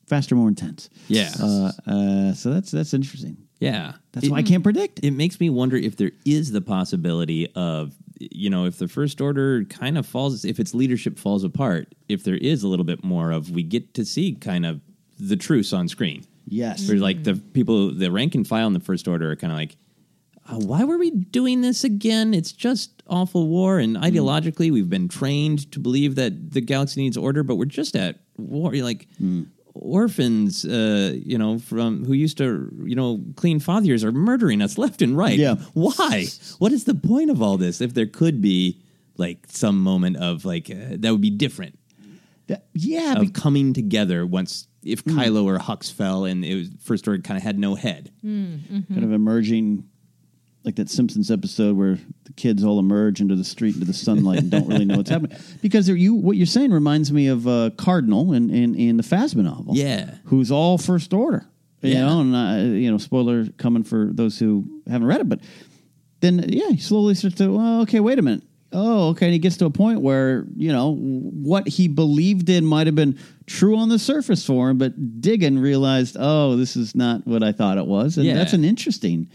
faster, more intense. Yeah. Uh, uh, so that's that's interesting. Yeah. That's It- why I can't predict. it makes me wonder if there is the possibility of you know if the first order kind of falls if its leadership falls apart if there is a little bit more of we get to see kind of the truce on screen Yes. where like the people the rank and file in the first order are kind of like uh, why were we doing this again it's just awful war and mm-hmm. ideologically we've been trained to believe that the galaxy needs order but we're just at war You're like mm. orphans uh, you know from who used to you know clean fathers are murdering us left and right. Yeah. why? What is the point of all this if there could be like some moment of like uh, that would be different? That- yeah, of coming together once if mm. Kylo or Hux fell and it was first order kind of had no head. Mm, mm-hmm. kind of emerging like that Simpsons episode where the kids all emerge into the street into the sunlight and don't really know what's happening. Because you, what you're saying reminds me of uh, Cardinal in, in in the Phasma novel. Yeah. who's all First Order. You Yeah. know, and uh, you know, spoiler coming for those who haven't read it, but then yeah, he slowly starts to. Well, okay, wait a minute. Oh, okay. And he gets to a point where you know what he believed in might have been true on the surface for him, but digging realized, oh, this is not what I thought it was, and Yeah. that's an interesting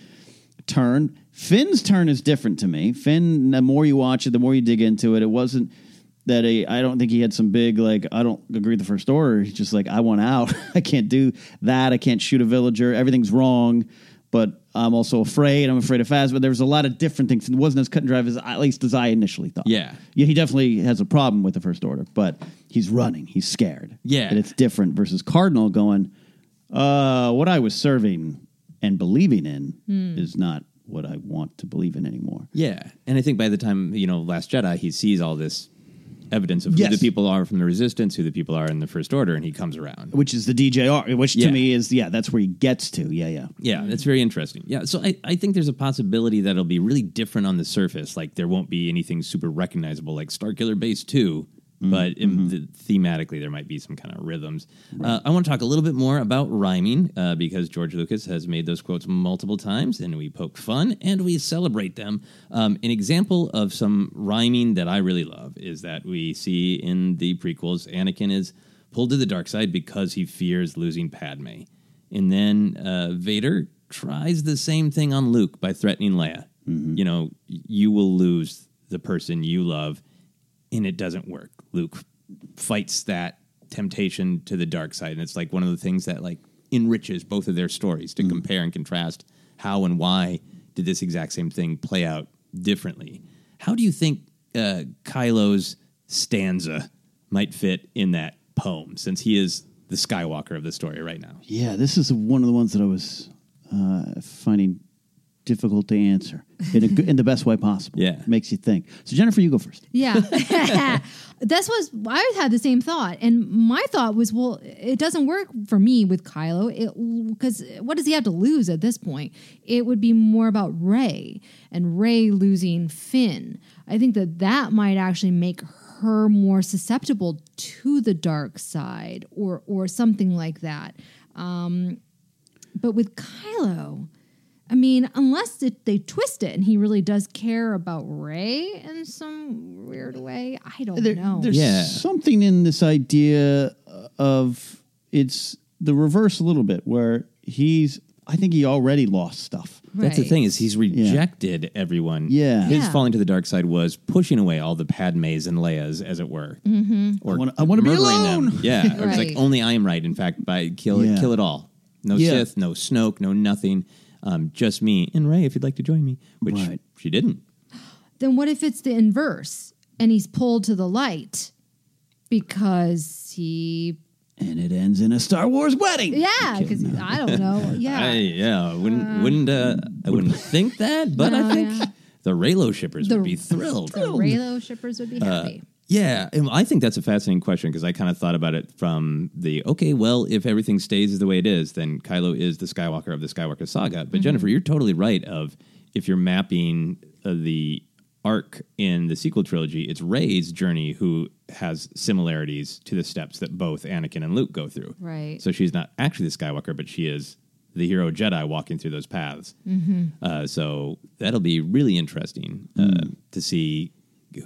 turn. Finn's turn is different to me. Finn, the more you watch it, the more you dig into it. It wasn't that a. I don't think he had some big like. I don't agree with the first order. He's just like I want out. I can't do that. I can't shoot a villager. Everything's wrong. But I'm also afraid. I'm afraid of Phasma. But there was a lot of different things. It wasn't as cut and dry as at least as I initially thought. Yeah. Yeah, he definitely has a problem with the first order, but he's running. He's scared. Yeah. And it's different versus Cardinal going, uh, what I was serving and believing in Hmm. is not what I want to believe in anymore. Yeah, and I think by the time you know Last Jedi, he sees all this evidence of who Yes. the people are from the Resistance, who the people are in the First Order, and he comes around. Which is the DJR, which to me is, yeah, that's where he gets to. Yeah, yeah. Yeah, that's very interesting. Yeah, so I, I think there's a possibility that it'll be really different on the surface. Like there won't be anything super recognizable like Starkiller Base 2, but in the, thematically there might be some kind of rhythms. Uh, I want to talk a little bit more about rhyming uh, because George Lucas has made those quotes multiple times and we poke fun and we celebrate them. Um, an example of some rhyming that I really love is that we see in the prequels Anakin is pulled to the dark side because he fears losing Padme. And then uh, Vader tries the same thing on Luke by threatening Leia. You know, you will lose the person you love, and it doesn't work. Luke fights that temptation to the dark side, and it's like one of the things that like enriches both of their stories to compare and contrast how and why did this exact same thing play out differently. How do you think uh, Kylo's stanza might fit in that poem, since he is the Skywalker of the story right now? Yeah, this is one of the ones that I was uh, finding difficult to answer in, a, in the best way possible. Yeah. It Makes you think. So, Jennifer, you go first. Yeah. That's was I had the same thought. And my thought was, well, it doesn't work for me with Kylo. Because what does he have to lose at this point? It would be more about Rey and Rey losing Finn. I think that that might actually make her more susceptible to the dark side or or something like that. Um, but with Kylo, I mean, unless it, they twist it and he really does care about Rey in some weird way, I don't There- know. There's something in this idea of it's the reverse a little bit, where he's. I think he already lost stuff. That's the thing is he's rejected everyone. Yeah. his Yeah. falling to the dark side was pushing away all the Padmes and Leias, as it were, Mm-hmm. or I wanna- be alone. Them. Yeah, or it's like only I am right. In fact, by kill Yeah. kill it all. No Yeah. Sith, no Snoke, no nothing. Um, just me and Rey. If you'd like to join me, which Right. she didn't. Then what if it's the inverse and he's pulled to the light because he, And it ends in a Star Wars wedding. yeah, because I don't know, yeah. I, yeah, wouldn't wouldn't uh, I wouldn't think that, but I think yeah. the Reylo shippers The- would be thrilled. The Reylo shippers would be happy. Yeah, I think that's a fascinating question because I kind of thought about it from the okay, well, if everything stays the way it is, then Kylo is the Skywalker of the Skywalker saga. But Jennifer, you're totally right. Of if you're mapping uh, the arc in the sequel trilogy, it's Rey's journey who has similarities to the steps that both Anakin and Luke go through. Right. So she's not actually the Skywalker, but she is the hero Jedi walking through those paths. Uh, so that'll be really interesting uh, to see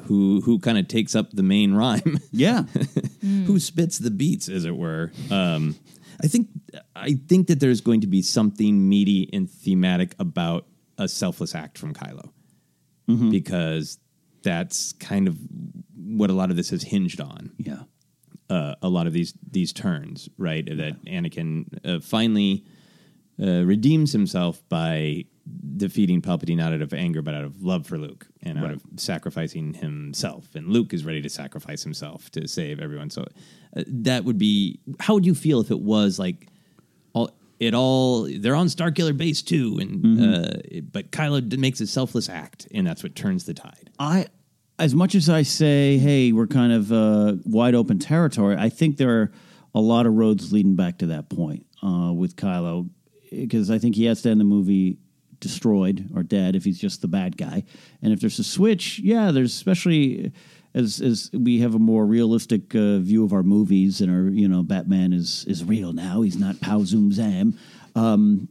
who who kind of takes up the main rhyme, Yeah. who spits the beats, as it were. Um, I think I think that there's going to be something meaty and thematic about a selfless act from Kylo, because that's kind of what a lot of this has hinged on yeah. uh, a lot of these these turns, right? That Anakin uh, finally uh, redeems himself by defeating Palpatine not out of anger, but out of love for Luke and out of sacrificing himself. And Luke is ready to sacrifice himself to save everyone. So uh, that would be. How would you feel if it was like all? It all they're on Starkiller Base too, and uh, it- but Kylo d- makes a selfless act, and that's what turns the tide. I, as much as I say, hey, we're kind of uh, wide open territory, I think there are a lot of roads leading back to that point uh, with Kylo, because I think he has to end the movie destroyed or dead if he's just the bad guy. And if there's a switch, yeah, there's especially as as we have a more realistic uh, view of our movies and our you know Batman is is real now. He's not Pow Zoom Zam. Um,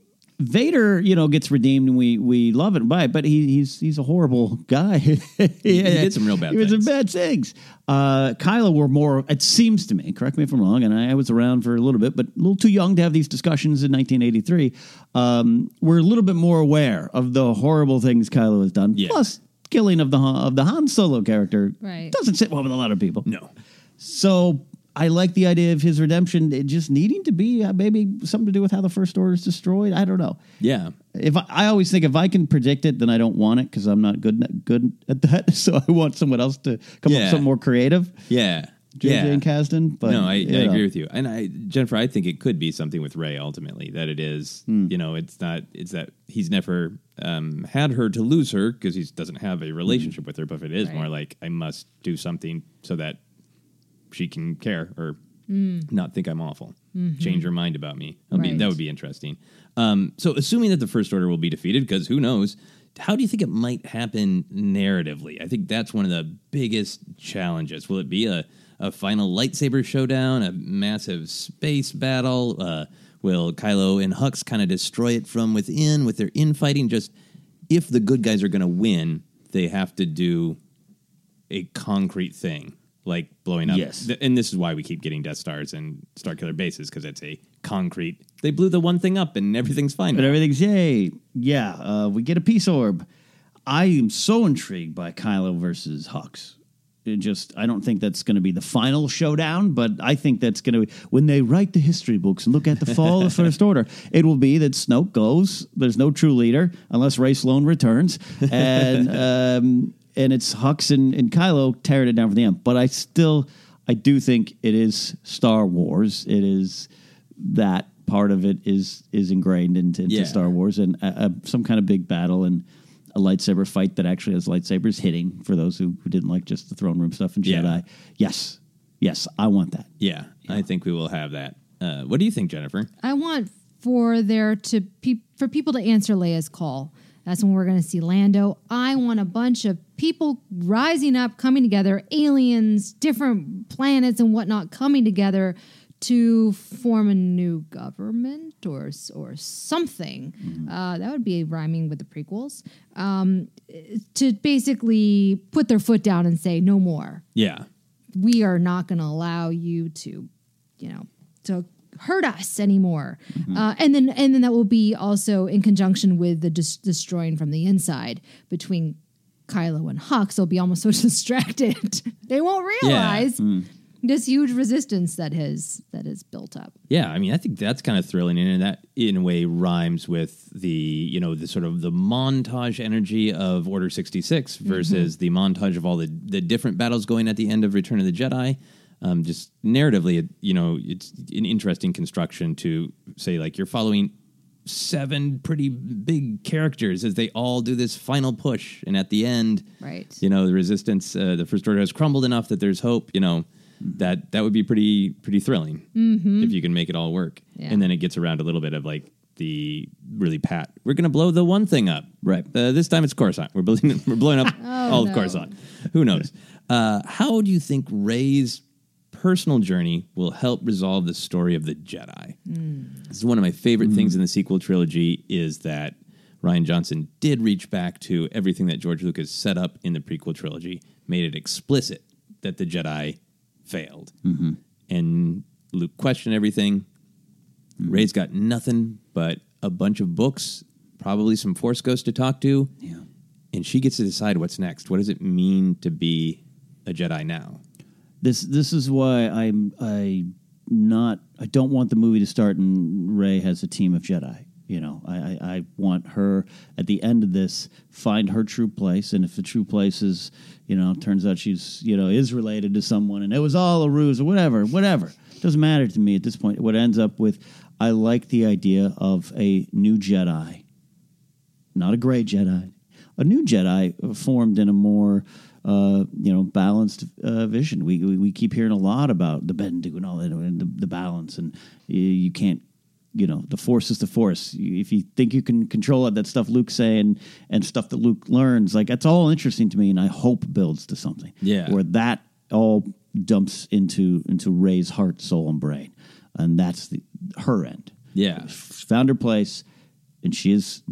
Vader, you know, gets redeemed and we we love it, by but he, he's he's a horrible guy. Yeah, he, did some real bad things. He did some bad things. Uh, Kylo were more. It seems to me. Correct me if I'm wrong. And I, I was around for a little bit, but a little too young to have these discussions in 1983. Um, we're a little bit more aware of the horrible things Kylo has done. Yeah. Plus, killing of the Han- of the Han Solo character Right. doesn't sit well with a lot of people. No. So I like the idea of his redemption it just needing to be uh, maybe something to do with how the First Order is destroyed. I don't know. Yeah. If I, I always think if I can predict it, then I don't want it because I'm not good good at that. So I want someone else to come up Yeah. with something more creative. Yeah. JJ yeah. and Kasdan. But no, I, I you know. agree with you. And I, Jennifer, I think it could be something with Rey ultimately. That it is, Hmm. you know, it's not. It's that he's never um, had her to lose her because he doesn't have a relationship with her. But if it is more like I must do something so that she can care or Mm. not think I'm awful, Mhm. change her mind about me. I mean, that would be interesting. Um, so, assuming that the First Order will be defeated, because who knows? How do you think it might happen narratively? I think that's one of the biggest challenges. Will it be a, a final lightsaber showdown, a massive space battle? Uh, will Kylo and Hux kind of destroy it from within with their infighting? Just if the good guys are going to win, they have to do a concrete thing like blowing up. Yes. Th- and this is why we keep getting Death Stars and Starkiller bases because it's a concrete. They blew the one thing up and everything's fine. But now. everything's yay. Yeah, uh, we get a peace orb. I am so intrigued by Kylo versus Hux. It just, I don't think that's going to be the final showdown, but I think that's going to be when they write the history books and look at the fall of the First Order. It will be that Snoke goes. There's no true leader unless Rae Sloane returns, and um, and it's Hux and, and Kylo tearing it down for the end. But I still, I do think it is Star Wars. It is that part of it is is ingrained into, into Yeah. Star Wars and a, a, some kind of big battle and a lightsaber fight that actually has lightsabers hitting for those who, who didn't like just the throne room stuff in Yeah. Jedi. Yes, yes, I want that. Yeah, I think we will have that. Uh, what do you think, Jennifer? I want for there to pe- for people to answer Leia's call. That's when we're going to see Lando. I want a bunch of people rising up, coming together, aliens, different planets, and whatnot coming together to form a new government or or something. Uh, that would be rhyming with the prequels. Um, to basically put their foot down and say no more Yeah, we are not going to allow you to, you know, to hurt us anymore. Mm-hmm. Uh, and then, and then that will be also in conjunction with the dis- destroying from the inside between Kylo and Hux. They'll be almost so distracted they won't realize mm. this huge resistance that has that has built up. yeah. I mean, I think that's kind of thrilling, and that in a way rhymes with the you know the sort of the montage energy of Order sixty six mm-hmm. versus the montage of all the the different battles going at the end of Return of the Jedi. Um, just narratively, you know, it's an interesting construction to say like you're following seven pretty big characters as they all do this final push, and at the end, Right. you know the resistance uh, the first order has crumbled enough that there's hope you know that that would be pretty pretty thrilling Mhm. if you can make it all work Yeah. and then it gets around a little bit of like the really pat we're gonna blow the one thing up right uh, this time it's coruscant we're blowing we're blowing up Oh, all no. of coruscant who knows uh, how do you think ray's personal journey will help resolve the story of the jedi this is one of my favorite things in the sequel trilogy is that Rian Johnson did reach back to everything that George Lucas set up in the prequel trilogy, made it explicit that the Jedi failed. Mhm. And Luke questioned everything. Rey's got nothing but a bunch of books, probably some Force Ghosts to talk to. Yeah. And she gets to decide what's next. What does it mean to be a Jedi now? This this is why I'm I not I don't want the movie to start and Rey has a team of Jedi. You know, I, I, I want her at the end of this find her true place, and if the true place is, you know, turns out she's you know is related to someone, and it was all a ruse or whatever, whatever doesn't matter to me at this point. What ends up with, I like the idea of a new Jedi, not a gray Jedi, a new Jedi formed in a more uh, you know balanced uh, vision. We, we we keep hearing a lot about the Bendu and all that, and the, the balance, and you, you can't. You know, the force is the force. If you think you can control it, that stuff Luke's saying and stuff that Luke learns, like that's all interesting to me, and I hope builds to something. Yeah. where that all dumps into into Rey's heart, soul, and brain, and that's the her end Yeah. found her place, and she is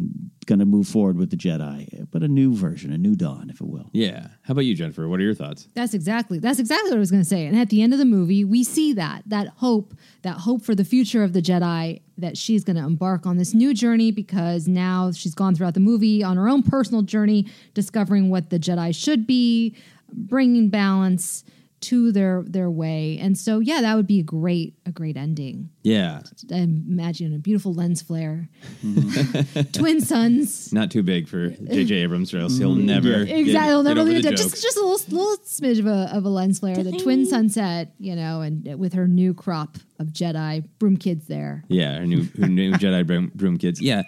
going to move forward with the Jedi, but a new version, a new dawn, if it will. Yeah. How about you, Jennifer? What are your thoughts? That's exactly that's exactly what I was going to say. And at the end of the movie, we see that that hope, that hope for the future of the Jedi that she's going to embark on this new journey because now she's gone throughout the movie on her own personal journey discovering what the Jedi should be, bringing balance to their their way. And so yeah, that would be a great a great ending. Yeah. I imagine a beautiful lens flare. Twin suns. Not too big for J.J. Abrams, or else he'll Mm, never. Exactly. Get, He'll never over leave the it. Just just a little little smidge of a of a lens flare. The twin sunset, you know, and with her new crop of Jedi broom kids there. Yeah, her new, her new Jedi broom, broom kids. Yeah,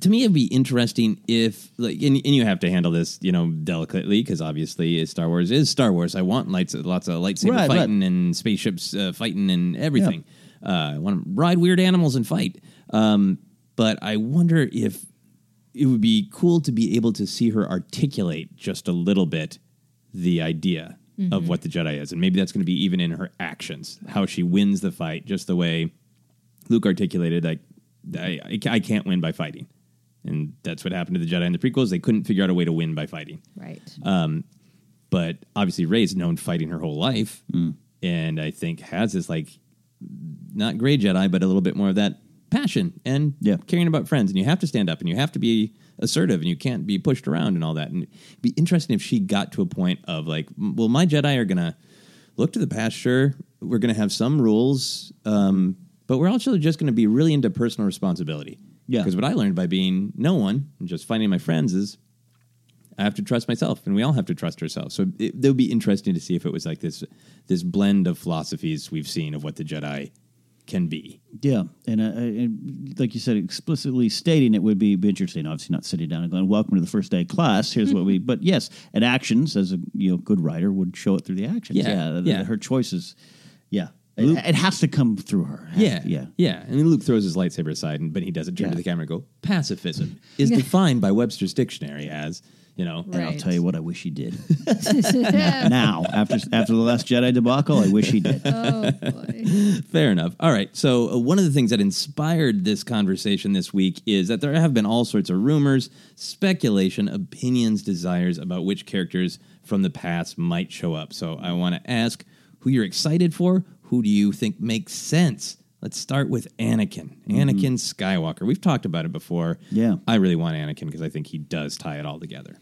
to me it'd be interesting if like, and, and you have to handle this, you know, delicately because obviously Star Wars is Star Wars. I want lights, lots of lightsaber Right, right. fighting and spaceships uh, fighting and everything. Uh, I want to ride weird animals and fight. Um, but I wonder if it would be cool to be able to see her articulate just a little bit the idea of Mhm. what the Jedi is, and maybe that's going to be even in her actions, how she wins the fight, just the way Luke articulated, like I, I I can't win by fighting, and that's what happened to the Jedi in the prequels. They couldn't figure out a way to win by fighting. Right. Um, but obviously, Rey's known fighting her whole life, and I think has this like not gray Jedi, but a little bit more of that passion and yeah. caring about friends. And you have to stand up, and you have to be assertive, and you can't be pushed around and all that. And it'd be interesting if she got to a point of like, well, my Jedi are gonna look to the past. Sure, we're gonna have some rules, um, but we're also just gonna be really into personal responsibility. Yeah. Because what I learned by being no one and just finding my friends is I have to trust myself, and we all have to trust ourselves. So it, would be interesting to see if it was like this this blend of philosophies we've seen of what the Jedi can be. Yeah, and, uh, and like you said, explicitly stating it would be, interesting. Obviously, not sitting down and going, "Welcome to the first day of class." Here's what we. But yes, and actions as a you know good writer would show it through the actions. Yeah, the- yeah. her choices. Yeah, it, Luke- it has to come through her. It has- Yeah, yeah. yeah. And then Luke throws his lightsaber aside, and but he doesn't turn Yeah. to the camera and go, "Pacifism is defined by Webster's dictionary as you know." And I'll tell you what, I wish he did. now, after after the last Jedi debacle, I wish he did. Oh boy. Fair enough. All right. So, uh, one of the things that inspired this conversation this week is that there have been all sorts of rumors, speculation, opinions, desires about which characters from the past might show up. So, I want to ask who you're excited for. Who do you think makes sense? Let's start with Anakin. Anakin Skywalker. We've talked about it before. Yeah. I really want Anakin because I think he does tie it all together.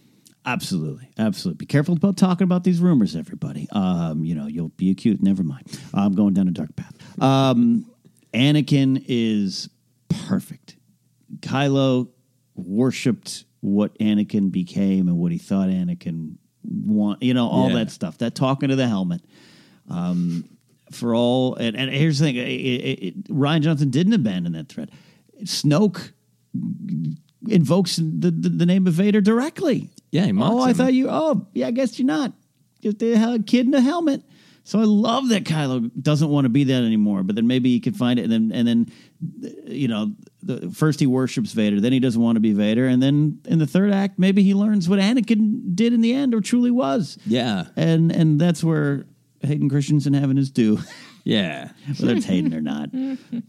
Absolutely, absolutely. Be careful about talking about these rumors, everybody. Um, you know, you'll be acute. Never mind. I'm going down a dark path. Um, Anakin is perfect. Kylo worshipped what Anakin became and what he thought Anakin want. You know, all Yeah. that stuff. That talking to the helmet. Um, for all, and, and here's the thing: it, it, it, Rian Johnson didn't abandon that threat. Snoke invokes the, the, the name of Vader directly. Yeah, he mocks Oh, I thought you. Oh, yeah. I guess you're not. Just a kid in a helmet. So I love that Kylo doesn't want to be that anymore. But then maybe he can find it, and then and then, you know, the, first he worships Vader, then he doesn't want to be Vader, and then in the third act, maybe he learns what Anakin did in the end, or truly was. Yeah, and and that's where Hayden Christensen having his due. Yeah. whether it's Hayden or not.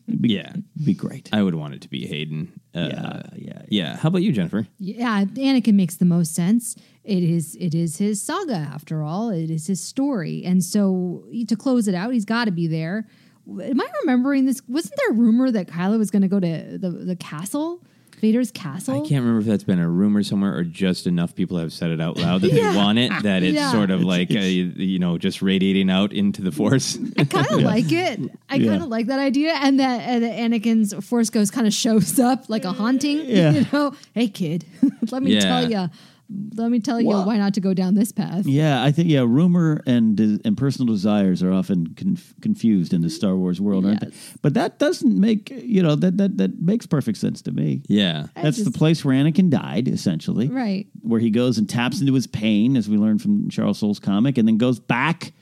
yeah. Be great. I would want it to be Hayden. Uh, Yeah, yeah, Yeah. How about you, Jennifer? Yeah, Anakin makes the most sense. It is it is his saga after all. It is his story. And so to close it out, he's got to be there. Am I remembering this? Wasn't there a rumor that Kylo was going to go to the, the castle? Vader's castle? I can't remember if that's been a rumor somewhere or just enough people have said it out loud that Yeah. they want it, that it's Yeah. sort of like, a, you know, just radiating out into the force. I kind of like it. I Yeah. kind of like that idea, and that, and that Anakin's Force Ghost kind of shows up like a haunting. Yeah. You know, hey kid, let me Yeah. tell you, let me tell you Well- why not to go down this path. Yeah, I think yeah, rumor and de- and personal desires are often conf- confused in the Star Wars world, aren't they? But that doesn't make you know that that that makes perfect sense to me. Yeah, that's the place where Anakin died, essentially, Right. Where he goes and taps into his pain, as we learned from Charles Soule's comic, and then goes back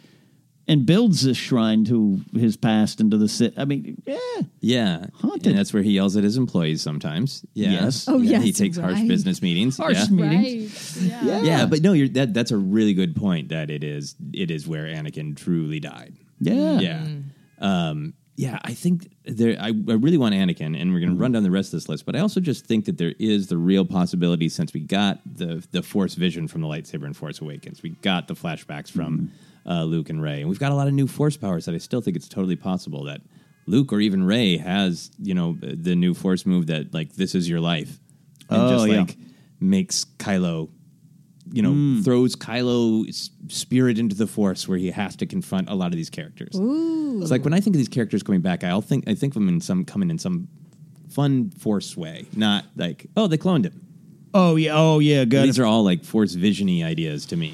and builds this shrine to his past and to the Sith. I mean, yeah, Yeah. And that's where he yells at his employees sometimes. Yeah. Yes. Oh, Yeah, He yes, takes harsh business meetings. Harsh yeah. meetings. Right. Yeah. Yeah, but no, you're that that's a really good point that it is it is where Anakin truly died. Yeah. Yeah. Mm. Um yeah, I think there. I, I really want Anakin, and we're going to mm-hmm. run down the rest of this list. But I also just think that there is the real possibility since we got the the Force vision from the lightsaber in Force Awakens, we got the flashbacks from mm-hmm. Uh, Luke and Rey, and we've got a lot of new Force powers that I still think it's totally possible that Luke or even Rey has you know the new Force move that like this is your life, and Oh, just yeah. like makes Kylo. You know, throws Kylo's spirit into the Force, where he has to confront a lot of these characters. Ooh. It's like when I think of these characters coming back, I'll think I think of them in some coming in some fun force way, not like oh they cloned him. Oh yeah, oh yeah, good. These are all like force visiony ideas to me.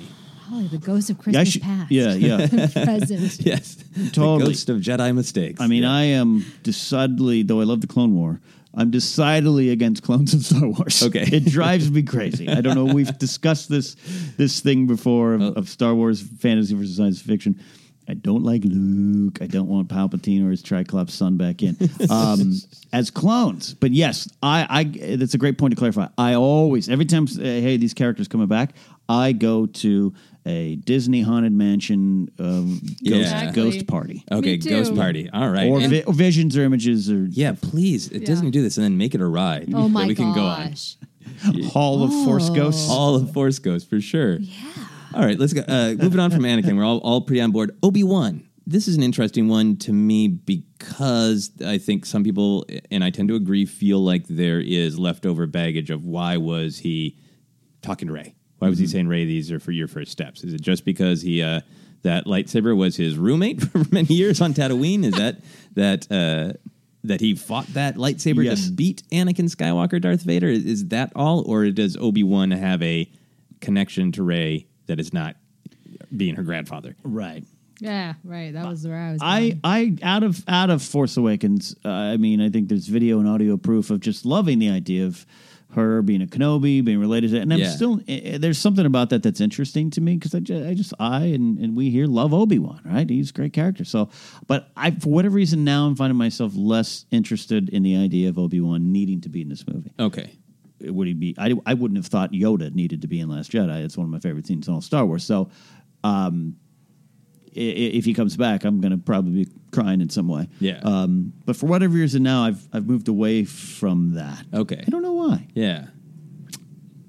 Oh, the ghost of Christmas should- past. yeah, yeah. Present. yes, Totally. the ghost of Jedi mistakes. I mean, Yeah. I am decidedly, though I love the Clone War, I'm decidedly against clones in Star Wars. Okay. it drives me crazy. I don't know. We've discussed this this thing before of, Oh. of Star Wars fantasy versus science fiction. I don't like Luke. I don't want Palpatine or his Triclops son back in um, as clones. But yes, I, I. That's a great point to clarify. I always, every time, uh, hey, these characters coming back, I go to a Disney haunted mansion um, ghost, Yeah. Exactly. ghost party. okay, Me too. ghost party. All right, Or, And- vi- or visions or images or yeah, please, it doesn't do this and then make it a ride. Oh that my we can go on. gosh. Hall of Force Oh. Ghosts. All of Force Ghosts for sure. Yeah. All right, let's go. Uh, moving on from Anakin, we're all, all pretty on board. Obi Wan. This is an interesting one to me because I think some people, and I tend to agree, feel like there is leftover baggage of why was he talking to Rey? Why was he saying Rey? These are for your first steps. Is it just because he uh, that lightsaber was his roommate for many years on Tatooine? Is that that uh, that he fought that lightsaber Yes. to beat Anakin Skywalker, Darth Vader? Is, is that all, or does Obi Wan have a connection to Rey that is not being her grandfather? Right. Yeah, right. That was where I was. I, going. I out of out of Force Awakens, uh, I mean, I think there's video and audio proof of just loving the idea of her being a Kenobi, being related to, it. and I'm Yeah. still eh, there's something about that that's interesting to me because I just, I just I and, and we here love Obi Wan, right? He's a great character. So, but I for whatever reason now I'm finding myself less interested in the idea of Obi Wan needing to be in this movie. Okay. would he be? I, I wouldn't have thought Yoda needed to be in Last Jedi. It's one of my favorite scenes in all Star Wars. So, um, if he comes back, I'm going to probably be crying in some way. Yeah. Um, but for whatever reason now, I've I've moved away from that. Okay. I don't know why. Yeah.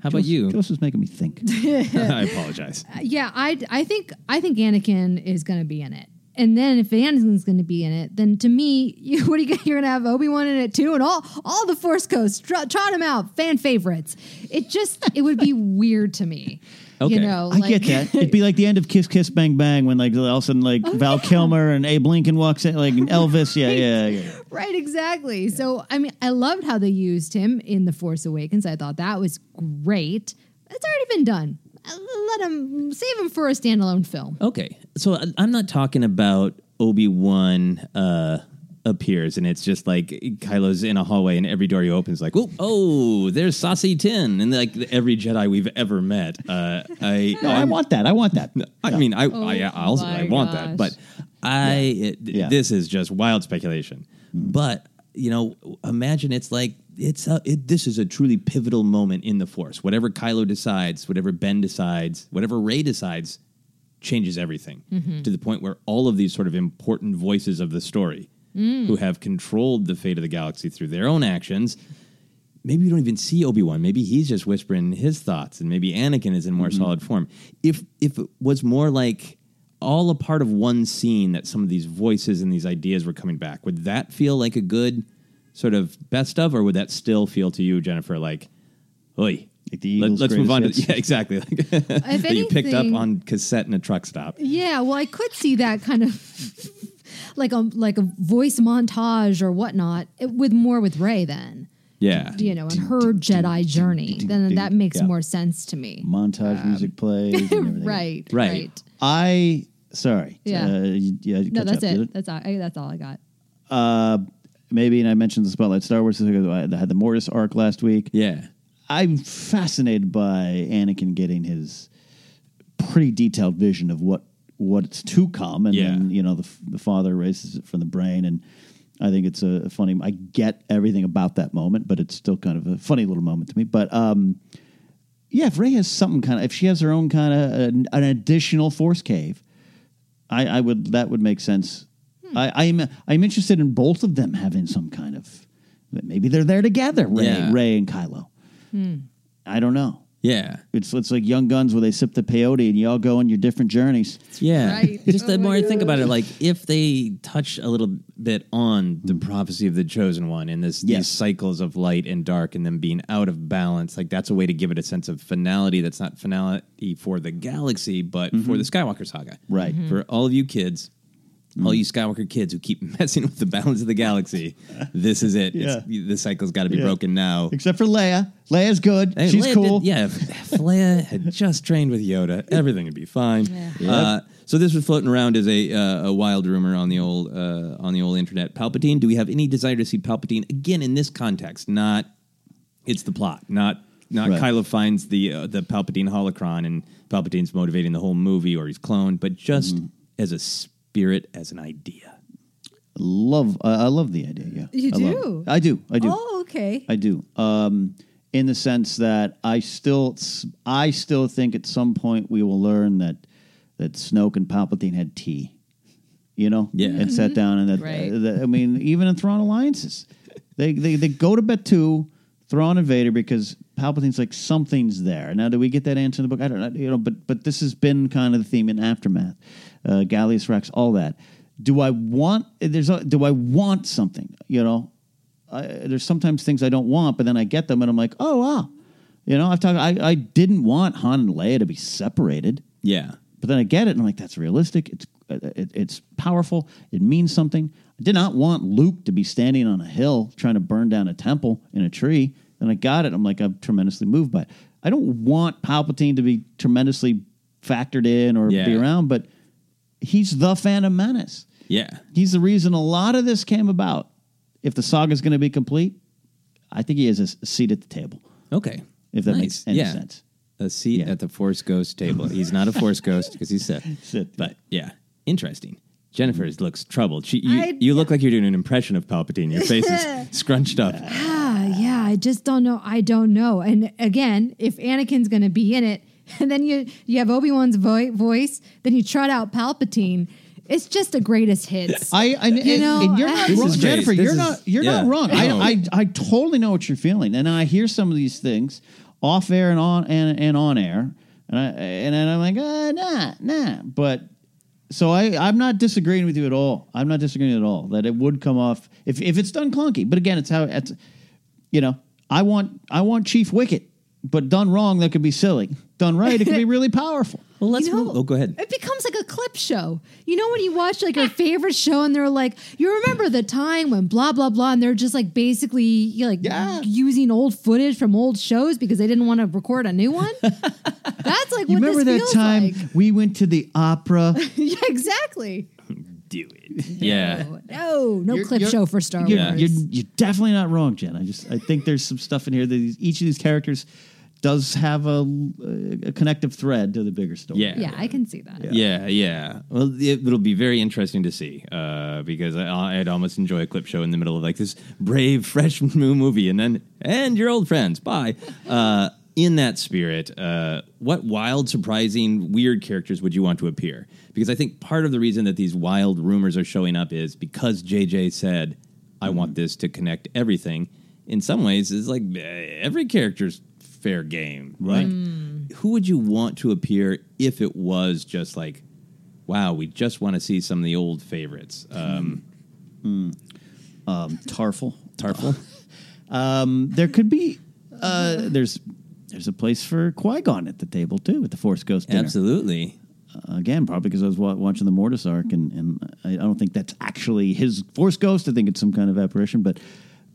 How about you? Joseph's making me think. I apologize. yeah, I I think I think Anakin is going to be in it. And then if Anakin's going to be in it, then to me, you, what are you? You're going to have Obi Wan in it too, and all all the Force Ghosts trot, trot him out, fan favorites. It just it would be weird to me. Okay. You know, I get that. It'd be like the end of Kiss Kiss Bang Bang when like all of a sudden like Oh, Val Kilmer and Abe Lincoln walks in like Elvis. Yeah, yeah, yeah. Right, exactly. So, I mean, I loved how they used him in The Force Awakens. I thought that was great. It's already been done. Let him save him for a standalone film. Okay, so I- I'm not talking about Obi Wan uh, appears and it's just like Kylo's in a hallway and every door he opens like oh oh there's Saesee Tiin and like every Jedi we've ever met. Uh, I No, I want that. I want that. I mean I Oh I, I also I my want that, but I it- Yeah. this is just wild speculation. But you know, imagine it's like it's a, it, this is a truly pivotal moment in the Force. Whatever Kylo decides, whatever Ben decides, whatever Rey decides, changes everything to the point where all of these sort of important voices of the story Mm. who have controlled the fate of the galaxy through their own actions. Maybe you don't even see Obi-Wan. Maybe he's just whispering his thoughts and maybe Anakin is in more mm-hmm. solid form. If if it was more like all a part of one scene that some of these voices and these ideas were coming back would that feel like a good sort of best of or would that still feel to you Jennifer like oi Like the let, Eagles' us move on to greatest yeah exactly. Like, that you picked up on cassette in a truck stop. Yeah, well, I could see that kind of like a like a voice montage or whatnot it- with more with Rey then. yeah You know, and her Jedi journey. Then that makes Yeah. more sense to me. Montage music plays. And everything. Right, Right. right. I sorry. Yeah. Uh, yeah. No, that's up, did it. That's all. I, that's all I got. Uh, maybe, and I mentioned the Spotlight Star Wars. I had the Mortis arc last week. yeah I'm fascinated by Anakin getting his pretty detailed vision of what what's to come, and Yeah. then you know the the father raises it from the brain, and I think it's a funny. I get everything about that moment, but it's still kind of a funny little moment to me. But um, yeah, if Rey has something kind of, if she has her own kind of an, an additional force cave, I, I would that would make sense I, I'm I'm interested in both of them having some kind of maybe they're there together, Rey, Yeah. Rey and Kylo. Hmm. I don't know. Yeah. It's it's like Young Guns where they sip the peyote and you all go on your different journeys. Yeah. Right. Just Oh the my more I think about it, like if they touch a little bit on the prophecy of the chosen one and this Yes. these cycles of light and dark and them being out of balance, like that's a way to give it a sense of finality that's not finality for the galaxy, but for the Skywalker saga. Right. Mm-hmm. For all of you kids, all you Skywalker kids who keep messing with the balance of the galaxy, this is it. It's, the cycle's got to be Yeah. broken now. Except for Leia. Leia's good. Hey, She's Leia cool. did- yeah, if, if Leia had just trained with Yoda, everything would be fine. Uh, so this was floating around as a uh, a wild rumor on the old uh, on the old internet. Palpatine. Do we have any desire to see Palpatine again in this context? Not. It's the plot. Not. Not Right. Kylo finds the uh, the Palpatine holocron and Palpatine's motivating the whole movie or he's cloned, but just Mm-hmm. as a spirit, as an idea. Love. Uh, I love the idea. Yeah, You I do? it. I do. I do. Oh, okay. I do. Um, in the sense that I still, I still think at some point we will learn that that Snoke and Palpatine had tea. You know, Yeah. and sat down and that. Right. uh, that- I mean, even in Thrawn alliances, they they they go to Batuu, Thrawn and Vader because Palpatine's like something's there. Now, do we get that answer in the book? I don't know. You know, but but this has been kind of the theme in aftermath, uh, Gallius Rax, all that. Do I want? There's a, do I want something? You know, I, there's sometimes things I don't want, but then I get them and I'm like, oh wow, you know, I've talked. I, I didn't want Han and Leia to be separated, Yeah. but then I get it and I'm like, that's realistic. It's it, it's powerful. It means something. I did not want Luke to be standing on a hill trying to burn down a temple in a tree. And I got it. I'm like, I'm tremendously moved by it. I don't want Palpatine to be tremendously factored in or Yeah. be around, but he's the Phantom Menace. Yeah. He's the reason a lot of this came about. If the saga is going to be complete, I think he has a seat at the table. Okay. If that Nice. makes any Yeah. sense. A seat Yeah. at the Force Ghost table. He's not a Force Ghost because he's Sith. Sith. But yeah, interesting. Jennifer looks troubled. She, you, I- you look like you're doing an impression of Palpatine. Your face is scrunched up. Ah, yeah, I just don't know. I don't know. And again, if Anakin's going to be in it, and then you you have Obi Wan's vo- voice, then you trot out Palpatine. It's just the greatest hits. I, I You and, know, and you're not This wrong, is great. Jennifer. This you're is- not you're yeah. not wrong. No. I, I I totally know what you're feeling, and I hear some of these things off air and on and, and on air, and I and then I'm like, uh, nah, nah. But so I I'm not disagreeing with you at all. I'm not disagreeing at all that it would come off if if it's done clunky. But again, it's how it's you know I want I want Chief Wicket, but done wrong that could be silly. Done right, it could be really powerful. Well, let's You know, move. Oh, go ahead. It becomes like a clip show. You know when you watch like your favorite show and they're like, you remember the time when blah blah blah, and they're just like basically like Yeah. using old footage from old shows because they didn't want to record a new one. That's like You what remember this that feels time like. we went to the opera? yeah, exactly. Do it. Yeah. No, no You're- clip you're- show for Star you're, Wars. You're, you're definitely not wrong, Jen. I just I think there's some stuff in here that these- each of these characters does have a, a connective thread to the bigger story. Yeah. yeah, I can see that. Yeah, yeah. Well, it, it'll be very interesting to see uh, because I, I'd almost enjoy a clip show in the middle of like this brave, fresh new movie, and then and your old friends. Bye. Uh, in that spirit, uh, what wild, surprising, weird characters would you want to appear? Because I think part of the reason that these wild rumors are showing up is because JJ said, "I want this to connect everything." In some ways, it's like eh, every character's fair game, Right. Like, who would you want to appear if it was just like, wow, we just want to see some of the old favorites? Um, Um, Tarfful. Tarfful? Um, there could be uh, there's there's a place for Qui Gon at the table too at the Force Ghost dinner. Absolutely. Uh, again, probably because I was wa- watching the Mortis arc, and, and I, I don't think that's actually his Force Ghost. I think it's some kind of apparition, but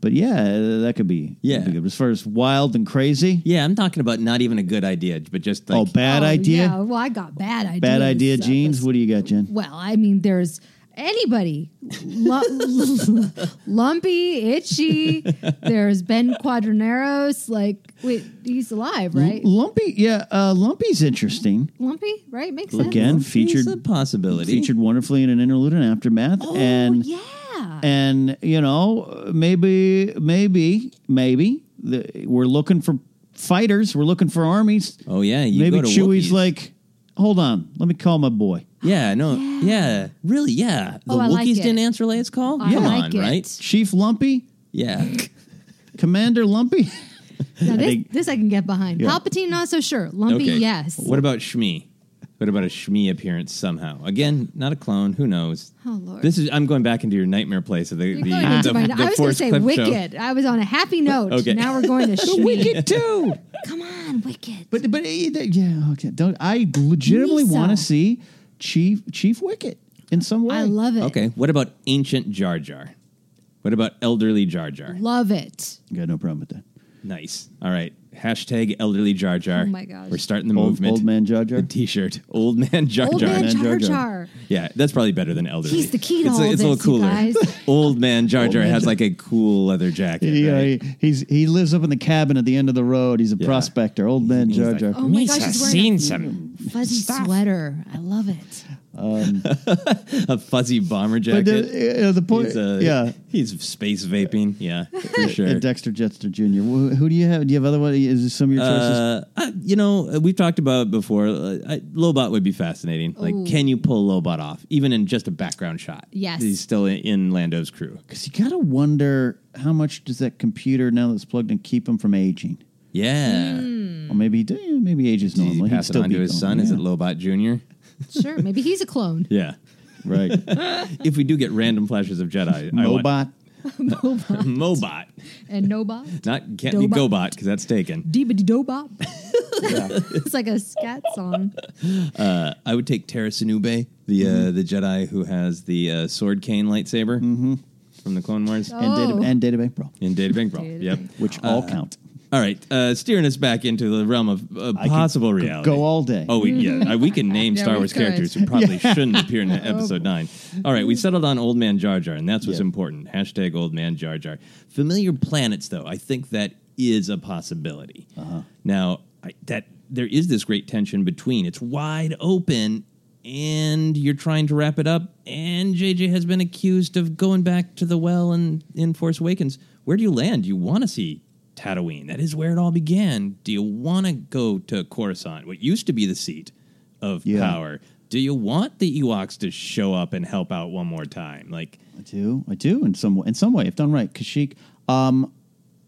but yeah, uh, that could be Yeah. that'd be good. As far as wild and crazy, Yeah, I'm talking about not even a good idea, but just like, oh, bad Oh, idea, Yeah, well, I got bad ideas. bad idea, Uh, jeans. What do you got, Jen? Well, I mean, there's anybody. Lu- lumpy, itchy. There's Ben Quadinaros. Like, wait, he's alive, right? L- Lumpy, yeah, uh, Lumpy's interesting. Lumpy, right? Makes sense. Again, featured a possibility. featured wonderfully in an interlude in aftermath, Oh, and yeah. And you know maybe maybe maybe the, we're looking for fighters, we're looking for armies. oh yeah, you maybe go to Chewie's Wookiees. like, hold on, let me call my boy. Yeah, no, yeah, really, yeah. The Oh, Wookiees like didn't answer Leia's call. I Come like on, it. right? Chief Lumpy, Yeah. Commander Lumpy. Now, this, think- this I can get behind. Yeah. Palpatine, not so sure. Lumpy, okay. yes. What about Shmi? What about a Shmi appearance somehow? Again, not a clone. Who knows? Oh, Lord. This is. I'm going back into your nightmare place of the You're the, going into the, my, the I was going to Force say clip show. Wicket. I was on a happy note. Okay. Now we're going to Shmi. Wicket too. Come on, Wicket. But but eh, either, yeah, okay. Don't I legitimately Misa. want to see Chief Chief Wicket in some way? I love it. Okay. What about ancient Jar Jar? What about elderly Jar Jar? Love it. Got no problem with that. Nice. All right. Hashtag elderly Jar Jar. Oh my gosh. We're starting the Old, movement. old man Jar Jar. The T-shirt. Old man Jar Old Jar. man Man Jar Jar Jar. Jar. Yeah, that's probably better than elderly. He's the key to it's, all it's a this, little you cooler. guys. Old man Jar Jar man has Jar- like a cool leather jacket. He, uh, right? he- he's he lives up in the cabin at the end of the road. He's a Yeah. prospector. Old man He's Jar like, Jar. Oh my gosh, he's wearing some a fuzzy sweater. I love it. a fuzzy bomber jacket. the, uh, the point, he's, uh, yeah. he's space vaping. Yeah, for sure. And Dexter Jettster Jr. Who, who do you have? Do you have other one? Is this some of your choices? Uh, I- you know, uh, we've talked about it before. Uh, I, Lobot would be fascinating. Like, can you pull Lobot off, even in just a background shot? Yes. he's still in, in Lando's crew. Because you got to wonder how much does that computer now that's plugged in keep him from aging? Yeah. Or maybe he do- maybe ages Does he normally. He'd pass it still on to his going, son? Is it Lobot Junior? Sure. Maybe he's a clone. Yeah. right? if we do get random flashes of Jedi, I want- Mobot. Mobot. And Nobot. Not can't be Dobot. Gobot because that's taken. Deebity Dobop. it's like a scat song. Uh, I would take Tera Sinube, the Mm-hmm. uh, the Jedi who has the uh, sword cane lightsaber from the Clone Wars And data Oh. and Databank Pro, in Data Bank Brawl. Data Yep. Bank which all count. All right, uh, steering us back into the realm of uh, I could possible go- reality. Go all day. Oh, we, yeah, uh, we can name Yeah, Star we Wars could. characters who probably shouldn't appear in episode nine. All right, we settled on Old Man Jar Jar, and that's what's Yeah. important. Hashtag Old Man Jar Jar. Familiar planets, though, I think that is a possibility. Uh-huh. Now, I, that there is this great tension between it's wide open. And you're trying to wrap it up, and JJ has been accused of going back to the well in, in Force Awakens. Where do you land? You want to see Tatooine. That is where it all began. Do you want to go to Coruscant, what used to be the seat of Yeah. power? Do you want the Ewoks to show up and help out one more time? Like, I do. I do in some in some way if done right. Kashyyyk. Um,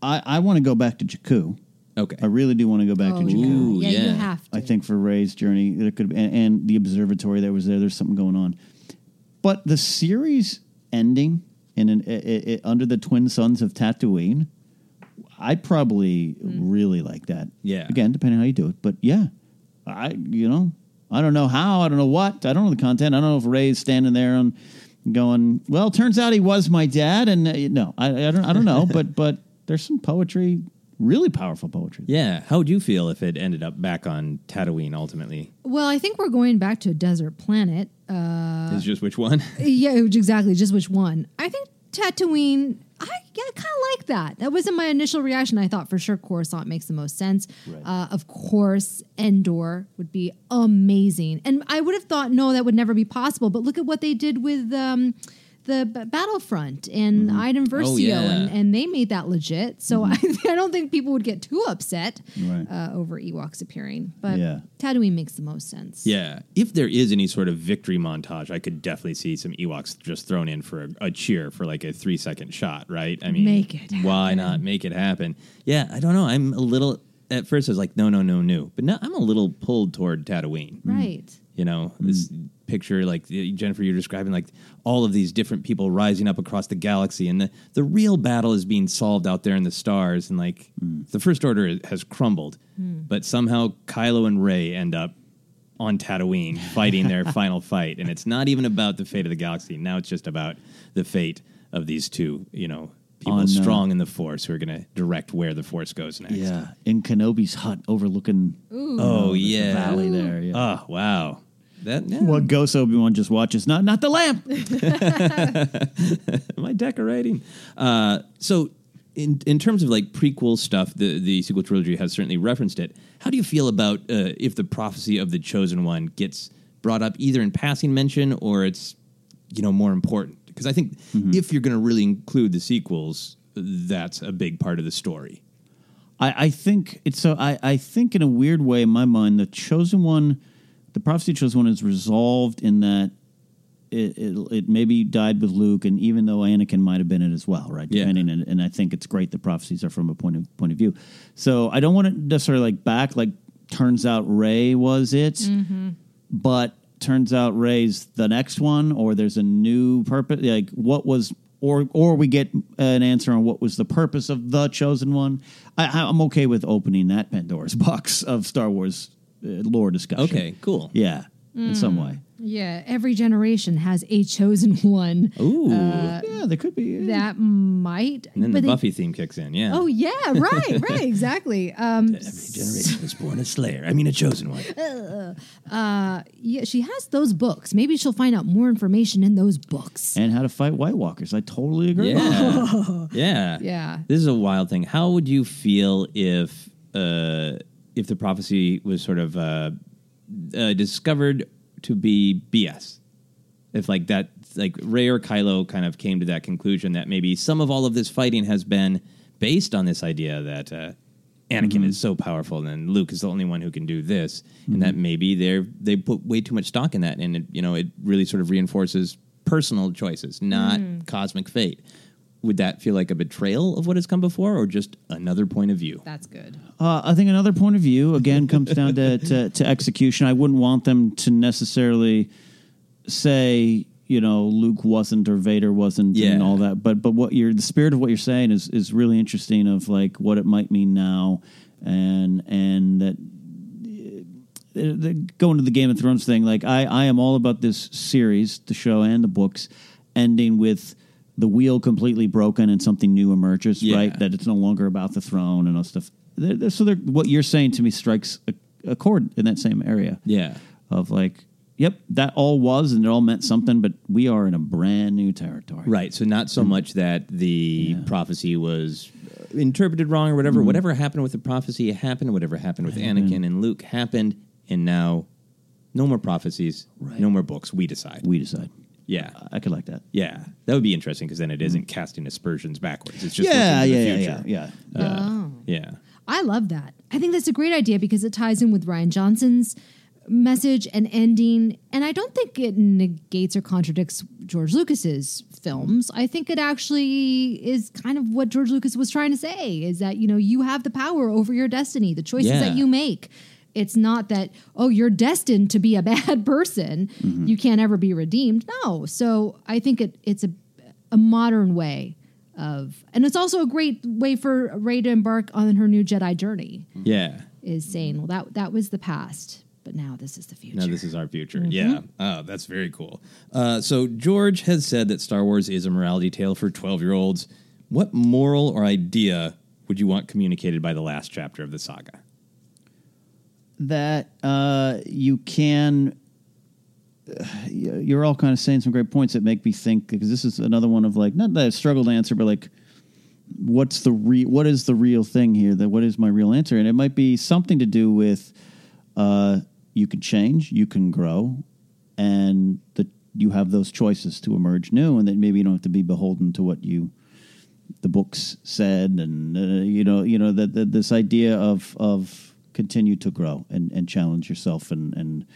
I I want to go back to Jakku. okay, I really do want to go back to Oh, Jakku. Ooh, yeah, yeah. you have to. I think for Rey's journey, there could and, and the observatory that was there. There's something going on, but the series ending in an i i i under the twin suns of Tatooine, I probably really like that. Yeah. again, depending how you do it, but yeah, I you know I don't know how, I don't know what, I don't know the content. I don't know if Rey's standing there and going, well, turns out he was my dad, and uh, no, I, I don't I don't know, but but there's some poetry, really powerful poetry. yeah. How would you feel if it ended up back on Tatooine ultimately? Well, I think we're going back to a desert planet. Uh, is just which one? yeah, exactly. Just which one? I think Tatooine. I yeah, kind of like that. That wasn't my initial reaction. I thought for sure Coruscant makes the most sense. Uh, of course, Endor would be amazing, and I would have thought no, that would never be possible. But look at what they did with. Um, the B- Battlefront and Iden Versio, Oh, yeah. and, and they made that legit. So mm-hmm. I, I don't think people would get too upset Right. uh, over Ewoks appearing. But Yeah. Tatooine makes the most sense. Yeah, if there is any sort of victory montage, I could definitely see some Ewoks just thrown in for a, a cheer for like a three second shot, right? I mean, Make it Why not make it happen? Yeah, I don't know. I'm a little. At first, I was like, no, no, no, no, but now I'm a little pulled toward Tatooine. Right. You know, this mm-hmm. Picture, like uh, Jennifer, you're describing, like all of these different people rising up across the galaxy, and the, the real battle is being solved out there in the stars, and like the First Order has crumbled, but somehow Kylo and Rey end up on Tatooine fighting their final fight, and it's not even about the fate of the galaxy. Now it's just about the fate of these two, you know, people On, uh, strong in the Force who are going to direct where the Force goes next. Yeah, in Kenobi's hut overlooking Oh the yeah. valley there. Yeah. Oh wow. That yeah. What Ghost Obi Wan just watches? Not not the lamp. Am I decorating. Uh, so, in in terms of like prequel stuff, the the sequel trilogy has certainly referenced it. How do you feel about uh, if the prophecy of the chosen one gets brought up either in passing mention or it's you know more important? Because I think if you're going to really include the sequels, that's a big part of the story. I, I think it's so. I, I think in a weird way, in my mind, the chosen one the prophecy chosen one is resolved in that it, it, it maybe died with Luke, and even though Anakin might have been it as well, right? Yeah. Depending, and, and I think it's great that prophecies are from a point of point of view. So I don't want to necessarily like back like turns out Rey was it, Mm-hmm. but turns out Rey's the next one, or there's a new purpose. Like what was, or or we get an answer on what was the purpose of the chosen one. I, I'm okay with opening that Pandora's box of Star Wars lore discussion. Okay, cool. Yeah, in some Mm. way. Yeah, every generation has a chosen one. Ooh. yeah, there could be that might. And then but the they- Buffy theme kicks in. Yeah. Oh yeah, right, right, exactly. Um, every generation was born a Slayer. I mean, a chosen one. uh, uh, yeah, she has those books. Maybe she'll find out more information in those books. And how to fight White Walkers. I totally agree. Yeah. yeah. Yeah. This is a wild thing. How would you feel if uh, if the prophecy was sort of uh, uh, discovered to be BS? If like that, like Rey or Kylo kind of came to that conclusion that maybe some of all of this fighting has been based on this idea that uh, Anakin Mhm. is so powerful and Luke is the only one who can do this, and that maybe they're they put way too much stock in that, and it, you know it really sort of reinforces personal choices, not Mm. cosmic fate. Would that feel like a betrayal of what has come before, or just another point of view? That's good. Uh, I think another point of view again comes down to, to to execution. I wouldn't want them to necessarily say you know Luke wasn't or Vader wasn't Yeah. and all that. But but what you're the spirit of what you're saying is is really interesting of like what it might mean now and and that uh, the, going to the Game of Thrones thing. Like I I am all about this series, the show and the books, ending with. The wheel completely broken and something new emerges, Yeah. right? That it's no longer about the throne and all stuff. They're- they're- so they're, what you're saying to me strikes a, a chord in that same area. Yeah. Of like, yep, that all was and it all meant something, but we are in a brand new territory. Right. So not so much that the prophecy was uh, interpreted wrong or whatever. Mhm. Whatever happened with the prophecy happened. Whatever happened with Anakin and Luke happened, and now no more prophecies, no more books. We decide. We decide. Yeah, I could like that. Yeah, that would be interesting because then it isn't casting aspersions backwards. It's just Yeah, looking to yeah, the yeah, future. yeah, Uh, Oh. yeah. I love that. I think that's a great idea because it ties in with Rian Johnson's message and ending. And I don't think it negates or contradicts George Lucas's films. I think it actually is kind of what George Lucas was trying to say is that, you know, you have the power over your destiny, the choices Yeah. that you make. It's not that, oh, you're destined to be a bad person. You can't ever be redeemed. No. So I think it it's a, a modern way of, and it's also a great way for Rey to embark on her new Jedi journey. Yeah. Is saying, well, that that was the past, but now this is the future. No, this is our future. Mhm. Yeah. Oh, that's very cool. Uh, so George has said that Star Wars is a morality tale for twelve-year-olds. What moral or idea would you want communicated by the last chapter of the saga? That uh, you can. You're all kind of saying some great points that make me think because this is another one of like not that I struggle to answer, but like, what's the re- what is the real thing here? That what is my real answer? And it might be something to do with uh, you can change, you can grow, and that you have those choices to emerge new, and that maybe you don't have to be beholden to what you the books said, and uh, you know, you know that this idea of of continue to grow and, and challenge yourself, and and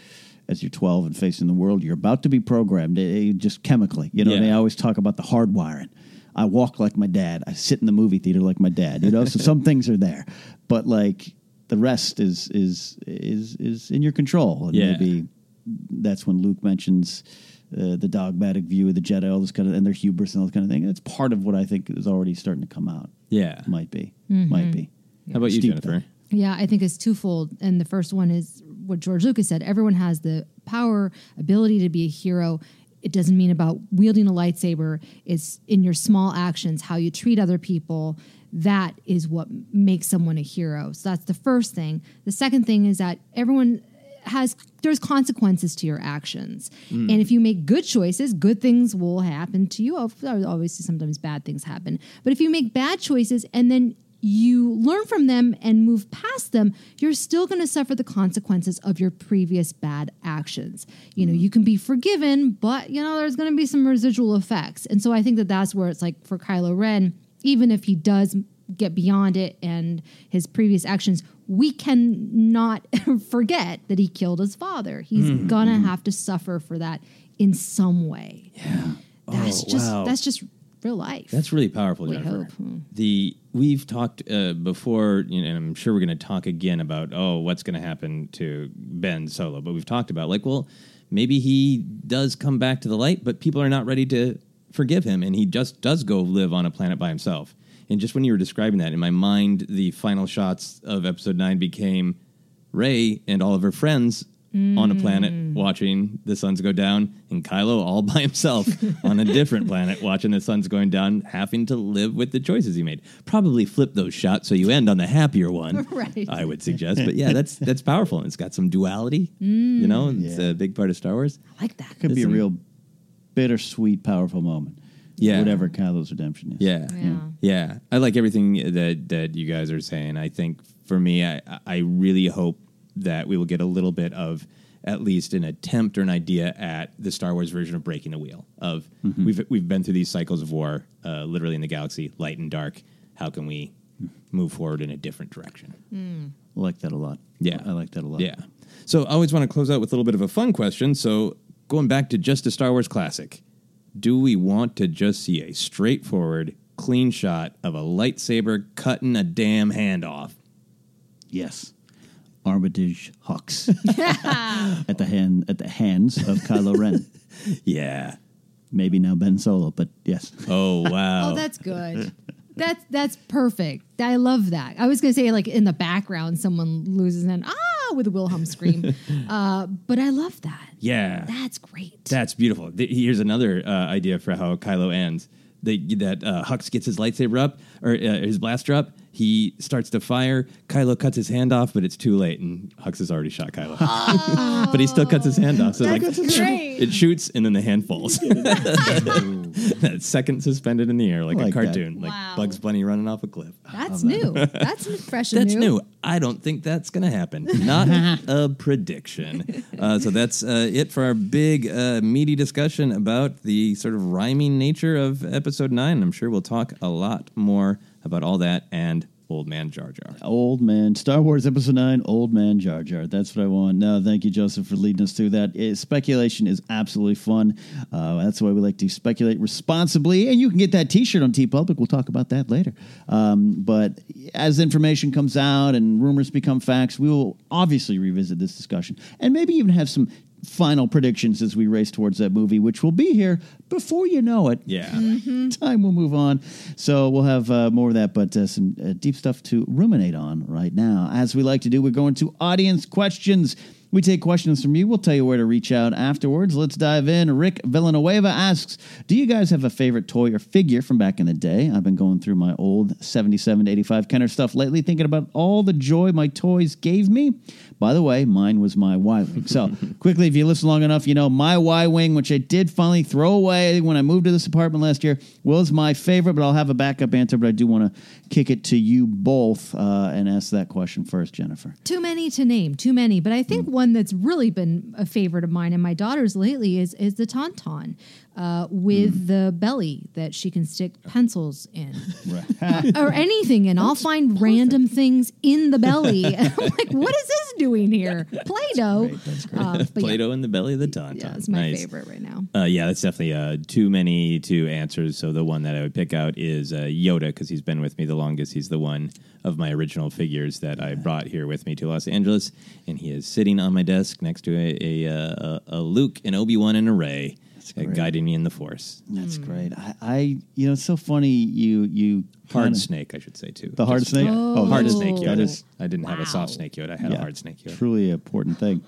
as you're 12 and facing the world, you're about to be programmed, eh, just chemically. You know, Yeah. they always talk about the hardwiring. I walk like my dad. I sit in the movie theater like my dad. You know, so some things are there, but like the rest is is is is in your control. And Yeah. maybe that's when Luke mentions uh, the dogmatic view of the Jedi, all this kind of, and their hubris and all this kind of thing. It's part of what I think is already starting to come out. Yeah, might be, Mhm. might be. How about you, Steep Jennifer? Yeah, I think it's twofold. And the first one is what George Lucas said everyone has the power, ability to be a hero. It doesn't mean about wielding a lightsaber, it's in your small actions, how you treat other people. That is what makes someone a hero. So that's the first thing. The second thing is that everyone has there's consequences to your actions. Mm. And if you make good choices, good things will happen to you. Ob- Obviously sometimes bad things happen. But if you make bad choices and then you learn from them and move past them, you're still going to suffer the consequences of your previous bad actions. You know, you can be forgiven, but you know, there's going to be some residual effects. And so I think that that's where it's like for Kylo Ren, even if he does get beyond it and his previous actions, we cannot forget that he killed his father. He's Mhm. gonna have to suffer for that in some way. Yeah. That's Oh, just wow. that's just real life. That's really powerful, We Jennifer. hope. Hmm. The we've talked uh, before, you know, and I'm sure we're going to talk again about oh, what's going to happen to Ben Solo. But we've talked about like, well, maybe he does come back to the light, but people are not ready to forgive him, and he just does go live on a planet by himself. And just when you were describing that in my mind, the final shots of Episode Nine became Rey and all of her friends on a planet watching the suns go down, and Kylo all by himself on a different planet watching the suns going down, having to live with the choices he made. Probably flip those shots so you end on the happier one. Right. I would suggest, but yeah, that's that's powerful. and It's got some duality. Mm. You know, it's a big part of Star Wars. I like that. Could be a real bittersweet, powerful moment. Yeah. Whatever Kylo's redemption is. Yeah. yeah, I like everything that that you guys are saying. I think for me, I I really hope that we will get a little bit of at least an attempt or an idea at the Star Wars version of breaking the wheel. Of Mhm. we've we've been through these cycles of war, uh, literally in the galaxy, light and dark. How can we move forward in a different direction? I like that a lot. Yeah. I like that a lot. Yeah. So I always want to close out with a little bit of a fun question. So going back to just a Star Wars classic, do we want to just see a straightforward, clean shot of a lightsaber cutting a damn hand off? Yes. Armitage Hux at the hand at the hands of Kylo Ren. Yeah. Maybe now Ben Solo, but yes. Oh wow. Oh, that's good. That's that's perfect. I love that. I was gonna say like in the background, someone loses an ah with a Wilhelm scream, uh, but I love that. yeah. That's great. That's beautiful. Th- Here's another uh, idea for how Kylo ends. They, that uh, Hux gets his lightsaber up or uh, his blaster up. He starts to fire. Kylo cuts his hand off, but it's too late, and Hux has already shot Kylo. but he still cuts his hand off. So like great. it shoots, and then the hand falls. that second suspended in the air like, Like a that. cartoon, like Wow. Bugs Bunny running off a cliff. That's new. That's fresh and That's new. new. I don't think that's going to happen. Not a prediction. Uh, so that's uh, it for our big, uh, meaty discussion about the sort of rhyming nature of episode nine. I'm sure we'll talk a lot more about all that and Old Man Jar Jar. Old Man, Star Wars Episode 9, Old Man Jar Jar. That's what I want. No, thank you, Joseph, for leading us through that. Eh, speculation is absolutely fun. Uh, that's why we like to speculate responsibly. And you can get that t shirt on TeePublic. We'll talk about that later. Um, but as information comes out and rumors become facts, we will obviously revisit this discussion and maybe even have some final predictions as we race towards that movie, which will be here before you know it. Yeah. Time will move on. So we'll have uh, more of that, but uh, some uh, deep stuff to ruminate on right now. As we like to do, we're going to audience questions. We take questions from you. We'll tell you where to reach out afterwards. Let's dive in. Rick Villanueva asks Do you guys have a favorite toy or figure from back in the day? I've been going through my old 77 to 85 Kenner stuff lately, thinking about all the joy my toys gave me. By the way, mine was my Y Wing. So, quickly, if you listen long enough, you know my Y Wing, which I did finally throw away when I moved to this apartment last year, was my favorite, but I'll have a backup answer. But I do want to kick it to you both uh, and ask that question first, Jennifer. Too many to name, too many. But I think one that's really been a favorite of mine and my daughter's lately is is the Tauntaun uh, with the belly that she can stick pencils in or anything in. I'll find random things in the belly. I'm like, what is this doing here? Play-Doh. Uh, Play-Doh in the belly of the tauntaun. yeah, it's my Nice. favorite right now. Uh, yeah, that's definitely uh, too many to answer. So the one that I would pick out is uh, Yoda because he's been with me the longest. He's the one of my original figures that I brought here with me to Los Angeles, and he is sitting on my desk next to a a, uh, a, a Luke, an Obi Wan, and a Rey, uh, great. guiding me in the Force. That's great. I, I, you know, it's so funny. You, you Hard kinda- snake, I should say too. The hard Just- snake. yeah. Oh, hard that is- snake Yoda. that is- I didn't have a Wow. soft snake Yoda. I had a Yeah, hard snake Yoda. Truly important thing.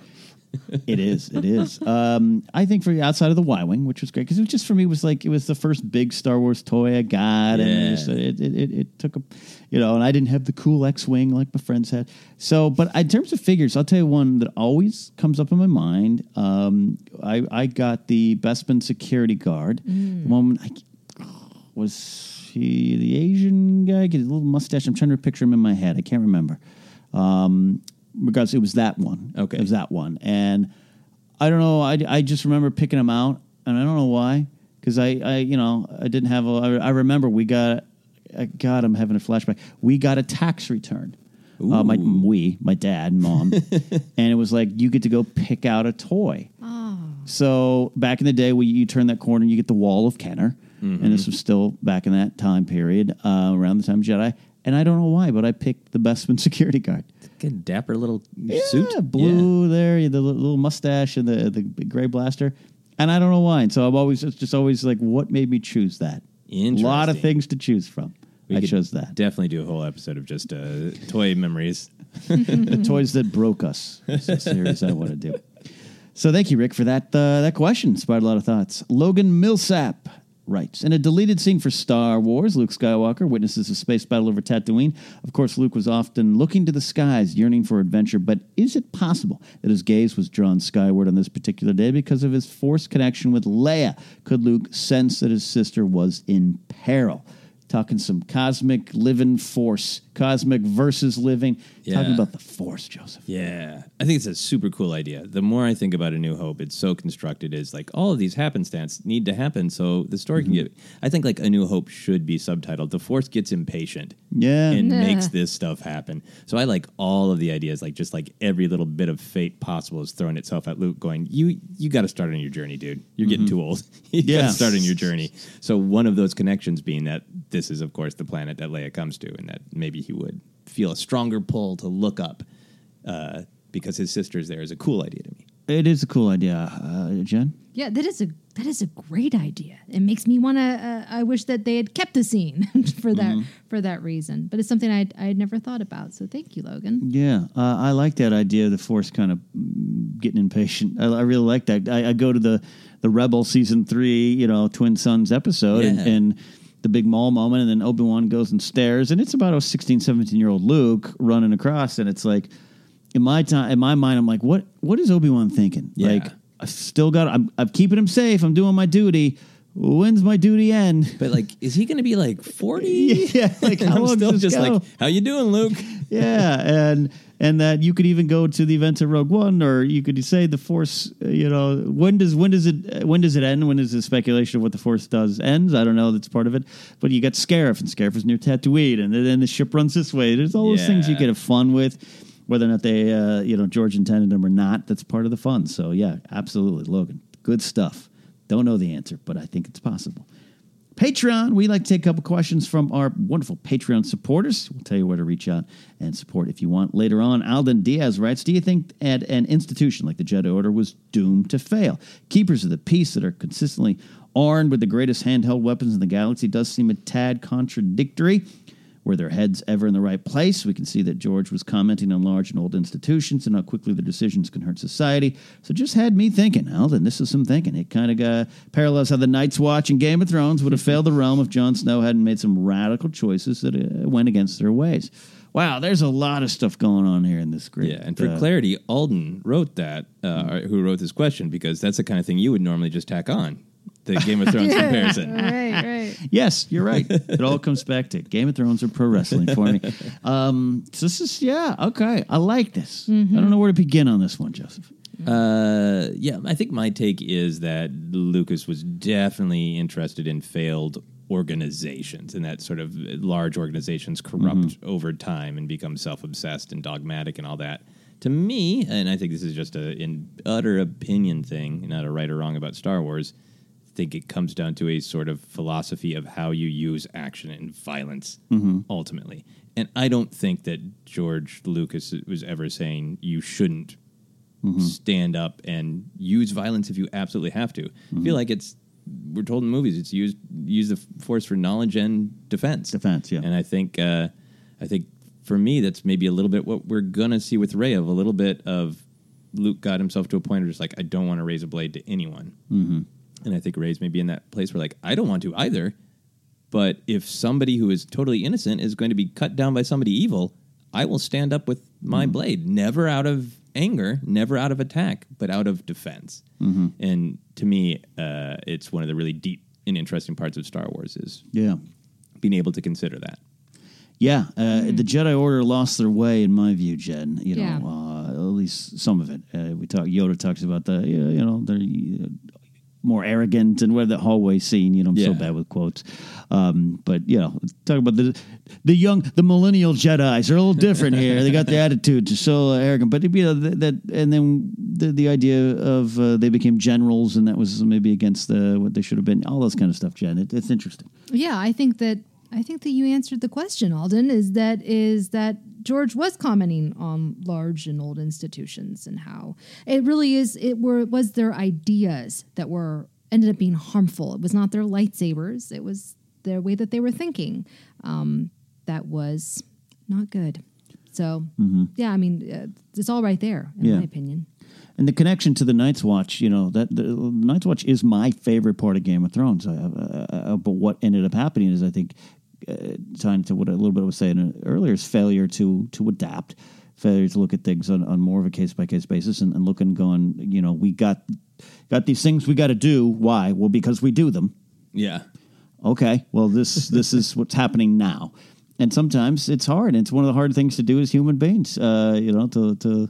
it is. It is. Um, I think for outside of the Y wing, which was great because it was just for me was like it was the first big Star Wars toy I got, and it, just, it, it, it, it took a, you know, and I didn't have the cool X wing like my friends had. So, but in terms of figures, I'll tell you one that always comes up in my mind. Um, I I got the Bespin security guard. The one I, was he the Asian guy? Get a little mustache. I'm trying to picture him in my head. I can't remember. Um, because it was that one. Okay. it was that one, and I don't know. I, I just remember picking them out, and I don't know why. Because I, I you know I didn't have a. I, I remember we got uh, God, I'm having a flashback. We got a tax return. Uh, my we, my dad, and mom, and it was like you get to go pick out a toy. Oh. So back in the day, when you turn that corner, you get the wall of Kenner, and this was still back in that time period, uh, around the time of Jedi. And I don't know why, but I picked the Bespin security guard. Good dapper little suit. Yeah, suit. blue there, the little mustache and the the gray blaster, and I don't know why. And so I'm always it's just always like, what made me choose that? A lot of things to choose from. We I chose that. Definitely do a whole episode of just uh, toy memories. the toys that broke us. It's a series I want to do. So thank you, Rick, for that uh, that question. Inspired a lot of thoughts. Logan Millsap writes In a deleted scene for Star Wars, Luke Skywalker witnesses a space battle over Tatooine. Of course, Luke was often looking to the skies, yearning for adventure. But is it possible that his gaze was drawn skyward on this particular day because of his force connection with Leia? Could Luke sense that his sister was in peril? Talking some cosmic living force, cosmic versus living. Talking about the force, Joseph. Yeah, I think it's a super cool idea. The more I think about A New Hope, it's so constructed as like all of these happenstance need to happen so the story Mm-hmm. can get. I think like A New Hope should be subtitled "The Force Gets Impatient." Yeah. and Yeah. makes this stuff happen. So I like all of the ideas, like just like every little bit of fate possible is throwing itself at Luke, going, "You you got to start on your journey, dude. You're getting Mhm. too old. you got Yeah. to start on your journey." So one of those connections being that this is, of course, the planet that Leia comes to, and that maybe he would feel a stronger pull to look up uh, because his sister's there is a cool idea to me. It is a cool idea, uh, Jen. Yeah, that is a that is a great idea. It makes me want to. Uh, I wish that they had kept the scene for that Mhm. for that reason. But it's something I I had never thought about. So thank you, Logan. Yeah, uh, I like that idea of the Force kind of mm, getting impatient. I, I really like that. I, I go to the the Rebel season three, you know, Twin Suns episode, and, and the big Maul moment, and then Obi Wan goes and stares, and it's about a 16, 17 year old Luke running across, and it's like in my time, in my mind, I'm like, what what is Obi Wan thinking? Yeah. Like, I still got, I'm, I'm keeping him safe. I'm doing my duty. When's my duty end? But like, is he going to be like forty? yeah, like I'm still just go? like, how you doing, Luke? yeah, and and that you could even go to the event of Rogue One, or you could say the Force. uh, You know, when does when does it uh, when does it end? When is the speculation of what the Force does ends? I don't know. That's part of it. But you got Scarif, and Scarif is near Tatooine, and then the ship runs this way. There's all those things you Yeah. have fun with. Whether or not they, uh, you know, George intended them or not, that's part of the fun. So yeah, absolutely, Logan, good stuff. Don't know the answer, but I think it's possible. Patreon, we like to take a couple questions from our wonderful Patreon supporters. We'll tell you where to reach out and support if you want. Later on, Alden Diaz writes Do you think at an institution like the Jedi Order was doomed to fail? Keepers of the peace that are consistently armed with the greatest handheld weapons in the galaxy does seem a tad contradictory. Were their heads ever in the right place? We can see that George was commenting on large and old institutions and how quickly their decisions can hurt society. So just had me thinking, Alden, this is some thinking. It kind of uh, parallels how the Night's Watch in Game of Thrones would have failed the realm if Jon Snow hadn't made some radical choices that uh, went against their ways. Wow, there's a lot of stuff going on here in this great. Yeah, and for uh, clarity, Alden wrote that, uh, who wrote this question, because that's the kind of thing you would normally just tack on the Game of Thrones comparison. right, right. Yes, you're right. it all comes back to Game of Thrones or pro wrestling for me. Um, so this is yeah okay. I like this. I don't know where to begin on this one, Joseph. Uh, yeah, I think my take is that Lucas was definitely interested in failed organizations and that sort of large organizations corrupt over time and become self-obsessed and dogmatic and all that. To me, and I think this is just a in utter opinion thing, not a right or wrong about Star Wars. I think it comes down to a sort of philosophy of how you use action and violence Mhm. ultimately. And I don't think that George Lucas was ever saying you shouldn't Mm-hmm. stand up and use violence if you absolutely have to. I feel like it's we're told in movies it's used use the force for knowledge and defense. Defense, yeah. And I think uh, I think for me that's maybe a little bit what we're gonna see with Rey of a little bit of Luke got himself to a point where just like I don't want to raise a blade to anyone. Mm-hmm. And I think Rey's maybe in that place where like I don't want to either. But if somebody who is totally innocent is going to be cut down by somebody evil, I will stand up with my blade, never out of anger, never out of attack, but out of defense. Mhm. And to me, uh, it's one of the really deep and interesting parts of Star Wars is Yeah. being able to consider that. Yeah, uh, the Jedi Order lost their way, in my view, Jen. You know, Yeah. uh, at least some of it. Uh, we talk. Yoda talks about the, you know, their uh, more arrogant and where the hallway scene. You know, I'm so bad with quotes. Um, but you know, talk about the the young, the millennial Jedi's are a little different here. They got the attitude so arrogant, but you know that, that and then the the idea of uh, they became generals and that was maybe against the what they should have been. All those kind of stuff, Jen. It, it's interesting. Yeah, I think that I think that you answered the question, Alden. Is that is that George was commenting on large and old institutions and how it really is. It were it was their ideas that were ended up being harmful. It was not their lightsabers. It was their way that they were thinking um, that was not good. So Mhm. yeah, I mean, uh, it's all right there, in Yeah. my opinion. And the connection to the Night's Watch, you know, that the, Night's Watch is my favorite part of Game of Thrones. Uh, but what ended up happening is, I think, uh, tying to what a little bit I was saying earlier, is failure to to adapt, failure to look at things on, on more of a case by case basis, and, and look and going, you know, we got got these things we got to do. Why? Well, because we do them. Yeah. Okay. Well, this this is what's happening now, and sometimes it's hard. It's one of the hard things to do as human beings. Uh, you know, to to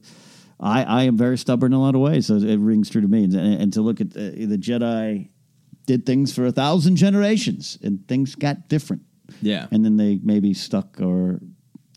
I I am very stubborn in a lot of ways, so it rings true to me. And, and to look at uh, the Jedi did things for a thousand generations, and things got different. Yeah. and then they maybe stuck or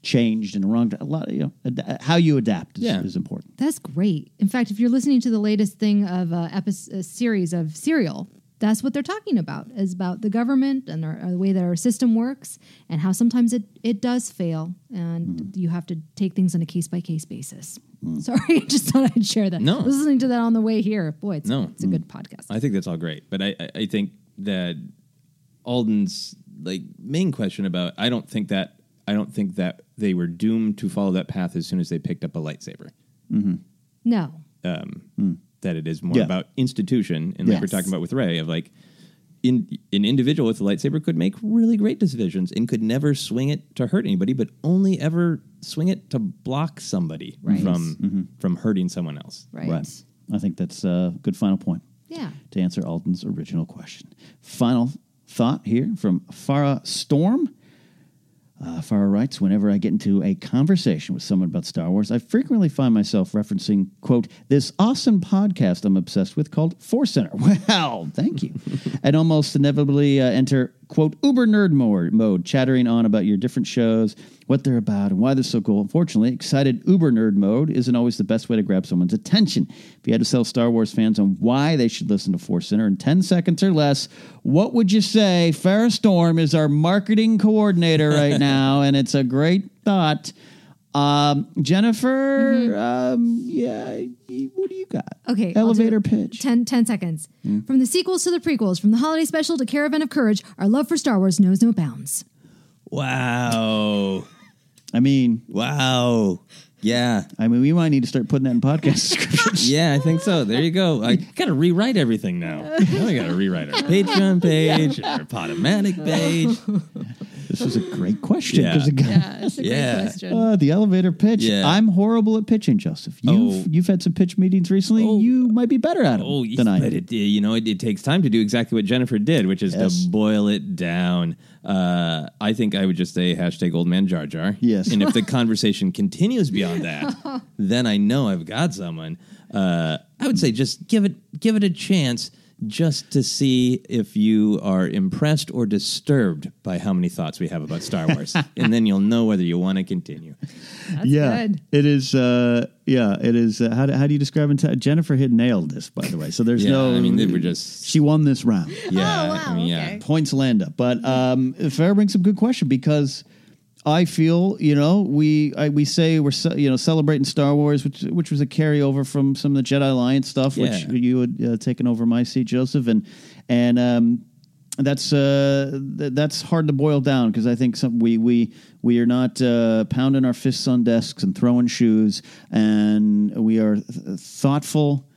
changed in the wrong. A lot, of, you know, ad- how you adapt is, Yeah. is important. That's great. In fact, if you're listening to the latest thing of uh, episode, a series of Serial, that's what they're talking about. Is about the government and our, uh, the way that our system works, and how sometimes it it does fail, and you have to take things on a case by case basis. Sorry, I just thought I'd share that. No. Listening to that on the way here. Boy, it's, No. it's a good podcast. I think that's all great, but I, I, I think that Alden's like main question about I don't think that I don't think that they were doomed to follow that path as soon as they picked up a lightsaber. Mm-hmm. No, Um, That it is more Yeah. about institution, and like we're talking about with Rey of like. In, an individual with a lightsaber could make really great decisions and could never swing it to hurt anybody, but only ever swing it to block somebody Right. from from hurting someone else. right? I think that's a good final point. Yeah. to answer Alden's original question. Final thought here from Farah Storm. Uh, Farah writes, whenever I get into a conversation with someone about Star Wars, I frequently find myself referencing, quote, this awesome podcast I'm obsessed with called Force Center. Well, thank you. and almost inevitably uh, enter, quote, uber nerd mode, mode, chattering on about your different shows, what they're about, and why they're so cool. Unfortunately, excited uber nerd mode isn't always the best way to grab someone's attention. If you had to sell Star Wars fans on why they should listen to Force Center in 10 seconds or less, what would you say? Farrah Storm is our marketing coordinator right now, and it's a great thought. Um, Jennifer, um, yeah, what do you got? Okay. Elevator pitch. 10, 10 seconds. From the sequels to the prequels, from the holiday special to Caravan of Courage, our love for Star Wars knows no bounds. Wow. I mean, wow. Yeah. I mean, we might need to start putting that in podcast descriptions. Yeah, I think so. There you go. I got to rewrite everything now. Now I got to rewrite our Patreon page, our Podomatic page. This is a great question. Yeah. 'cause it got- Yeah, it's a Yeah. great question. Uh, the elevator pitch. Yeah. I'm horrible at pitching, Joseph. You've Oh. you've had some pitch meetings recently. You might be better at them Oh, than I but am. it, you know, it, it takes time to do exactly what Jennifer did, which is Yes. to boil it down. Uh, I think I would just say hashtag old man Jar Jar. Yes. And if the conversation continues beyond that, then I know I've got someone. Uh, I would say just give it give it a chance just to see if you are impressed or disturbed by how many thoughts we have about Star Wars. and then you'll know whether you want to continue. That's yeah, good. it is. Uh, yeah, it is. Uh, how, do, how do you describe it? Jennifer had nailed this, by the way. So there's Yeah, no. I mean, they were just- She won this round. Yeah. Oh, wow, I mean, yeah. okay. Points land up. But um, Farrah brings up a good question because I feel you know we I, we say we're you know celebrating Star Wars, which which was a carryover from some of the Jedi Alliance stuff, which you had uh, taken over my seat, Joseph, and and um, that's uh, th- that's hard to boil down because I think some we we we are not uh, pounding our fists on desks and throwing shoes, and we are th- thoughtful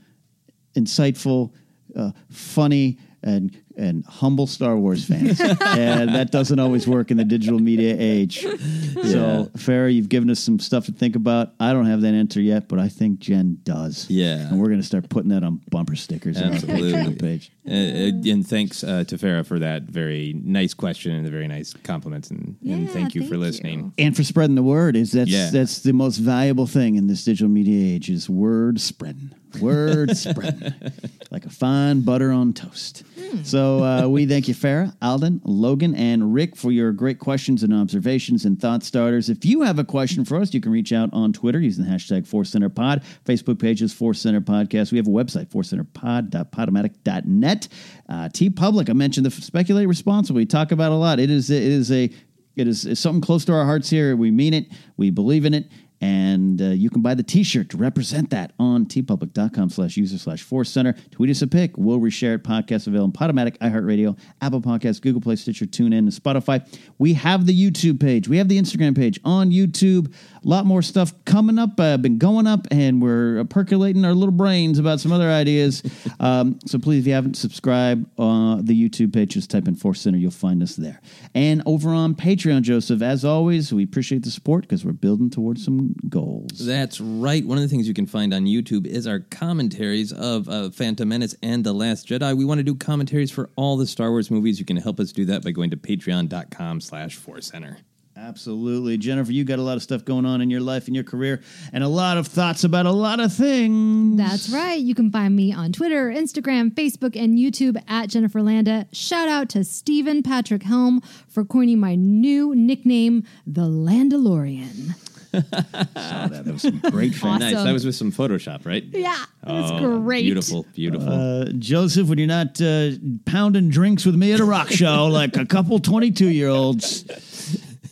insightful, uh, funny, and and humble Star Wars fans. and that doesn't always work in the digital media age. So, Farrah, you've given us some stuff to think about. I don't have that answer yet, but I think Jen does. Yeah. And we're going to start putting that on bumper stickers on our Absolutely. Patreon page. Uh, uh, and thanks uh, to Farah for that very nice question and the very nice compliments. And, and thank you for thank listening. And for spreading the word is that's Yeah. that's the most valuable thing in this digital media age is word spreading. Word spreading. Like a fine butter on toast. So uh, we thank you, Farah, Alden, Logan, and Rick for your great questions and observations and thought starters. If you have a question for us, you can reach out on Twitter using the hashtag Force Center Pod. Facebook page is Force Center Podcast. We have a website, forcecenterpod.podomatic.net. Uh, TeePublic, I mentioned the Speculate Responsibly. We talk about a lot. It is it is a it's something close to our hearts here. We mean it. We believe in it. And uh, you can buy the t-shirt to represent that on teepublic.com slash user slash force center. Tweet us a pic. We'll reshare it. Podcast available on Podomatic, iHeartRadio, Apple Podcasts, Google Play, Stitcher, TuneIn, and Spotify. We have the YouTube page. We have the Instagram page on YouTube. A lot more stuff coming up. Uh, been going up, and we're uh, percolating our little brains about some other ideas. um, so please, if you haven't subscribed, uh, the YouTube page, just type in Force Center. You'll find us there. And over on Patreon, Joseph, as always, we appreciate the support because we're building towards some goals. That's right. One of the things you can find on YouTube is our commentaries of uh, Phantom Menace and The Last Jedi. We want to do commentaries for all the Star Wars movies. You can help us do that by going to patreon.com slash Force Center. Absolutely. Jennifer, you got a lot of stuff going on in your life and your career and a lot of thoughts about a lot of things. That's right. You can find me on Twitter, Instagram, Facebook, and YouTube at Jennifer Landa. Shout out to Stephen Patrick Helm for coining my new nickname, the Landalorian. Saw that. That was some great fan. Nice. Awesome. That was with some Photoshop, right? Yeah, it was Oh, great. Beautiful, beautiful. Uh, Joseph, when you're not uh, pounding drinks with me at a rock show like a couple 22 year olds,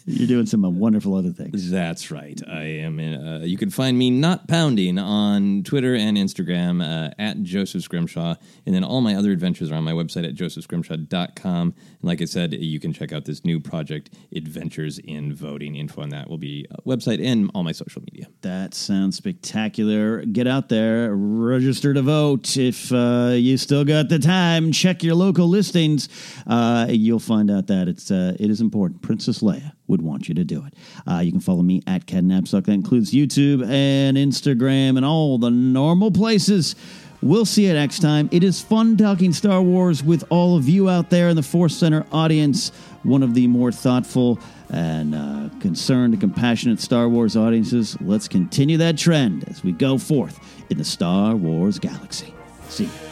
you're doing some wonderful other things. That's right. I am. In, uh, you can find me not pounding on Twitter and Instagram uh, at Joseph Scrimshaw, and then all my other adventures are on my website at josephscrimshaw.com. And like I said, you can check out this new project, Adventures in Voting. Info on that will be uh, website and all my social media. That sounds spectacular. Get out there, register to vote. If uh, you still got the time, check your local listings. Uh, you'll find out that it's uh, it is important. Princess Leia would want you to do it. Uh, you can follow me at Ken Napzok. That includes YouTube and Instagram and all the normal places. We'll see you next time. It is fun talking Star Wars with all of you out there in the Force Center audience. One of the more thoughtful and uh, concerned and compassionate Star Wars audiences. Let's continue that trend as we go forth in the Star Wars galaxy. See you.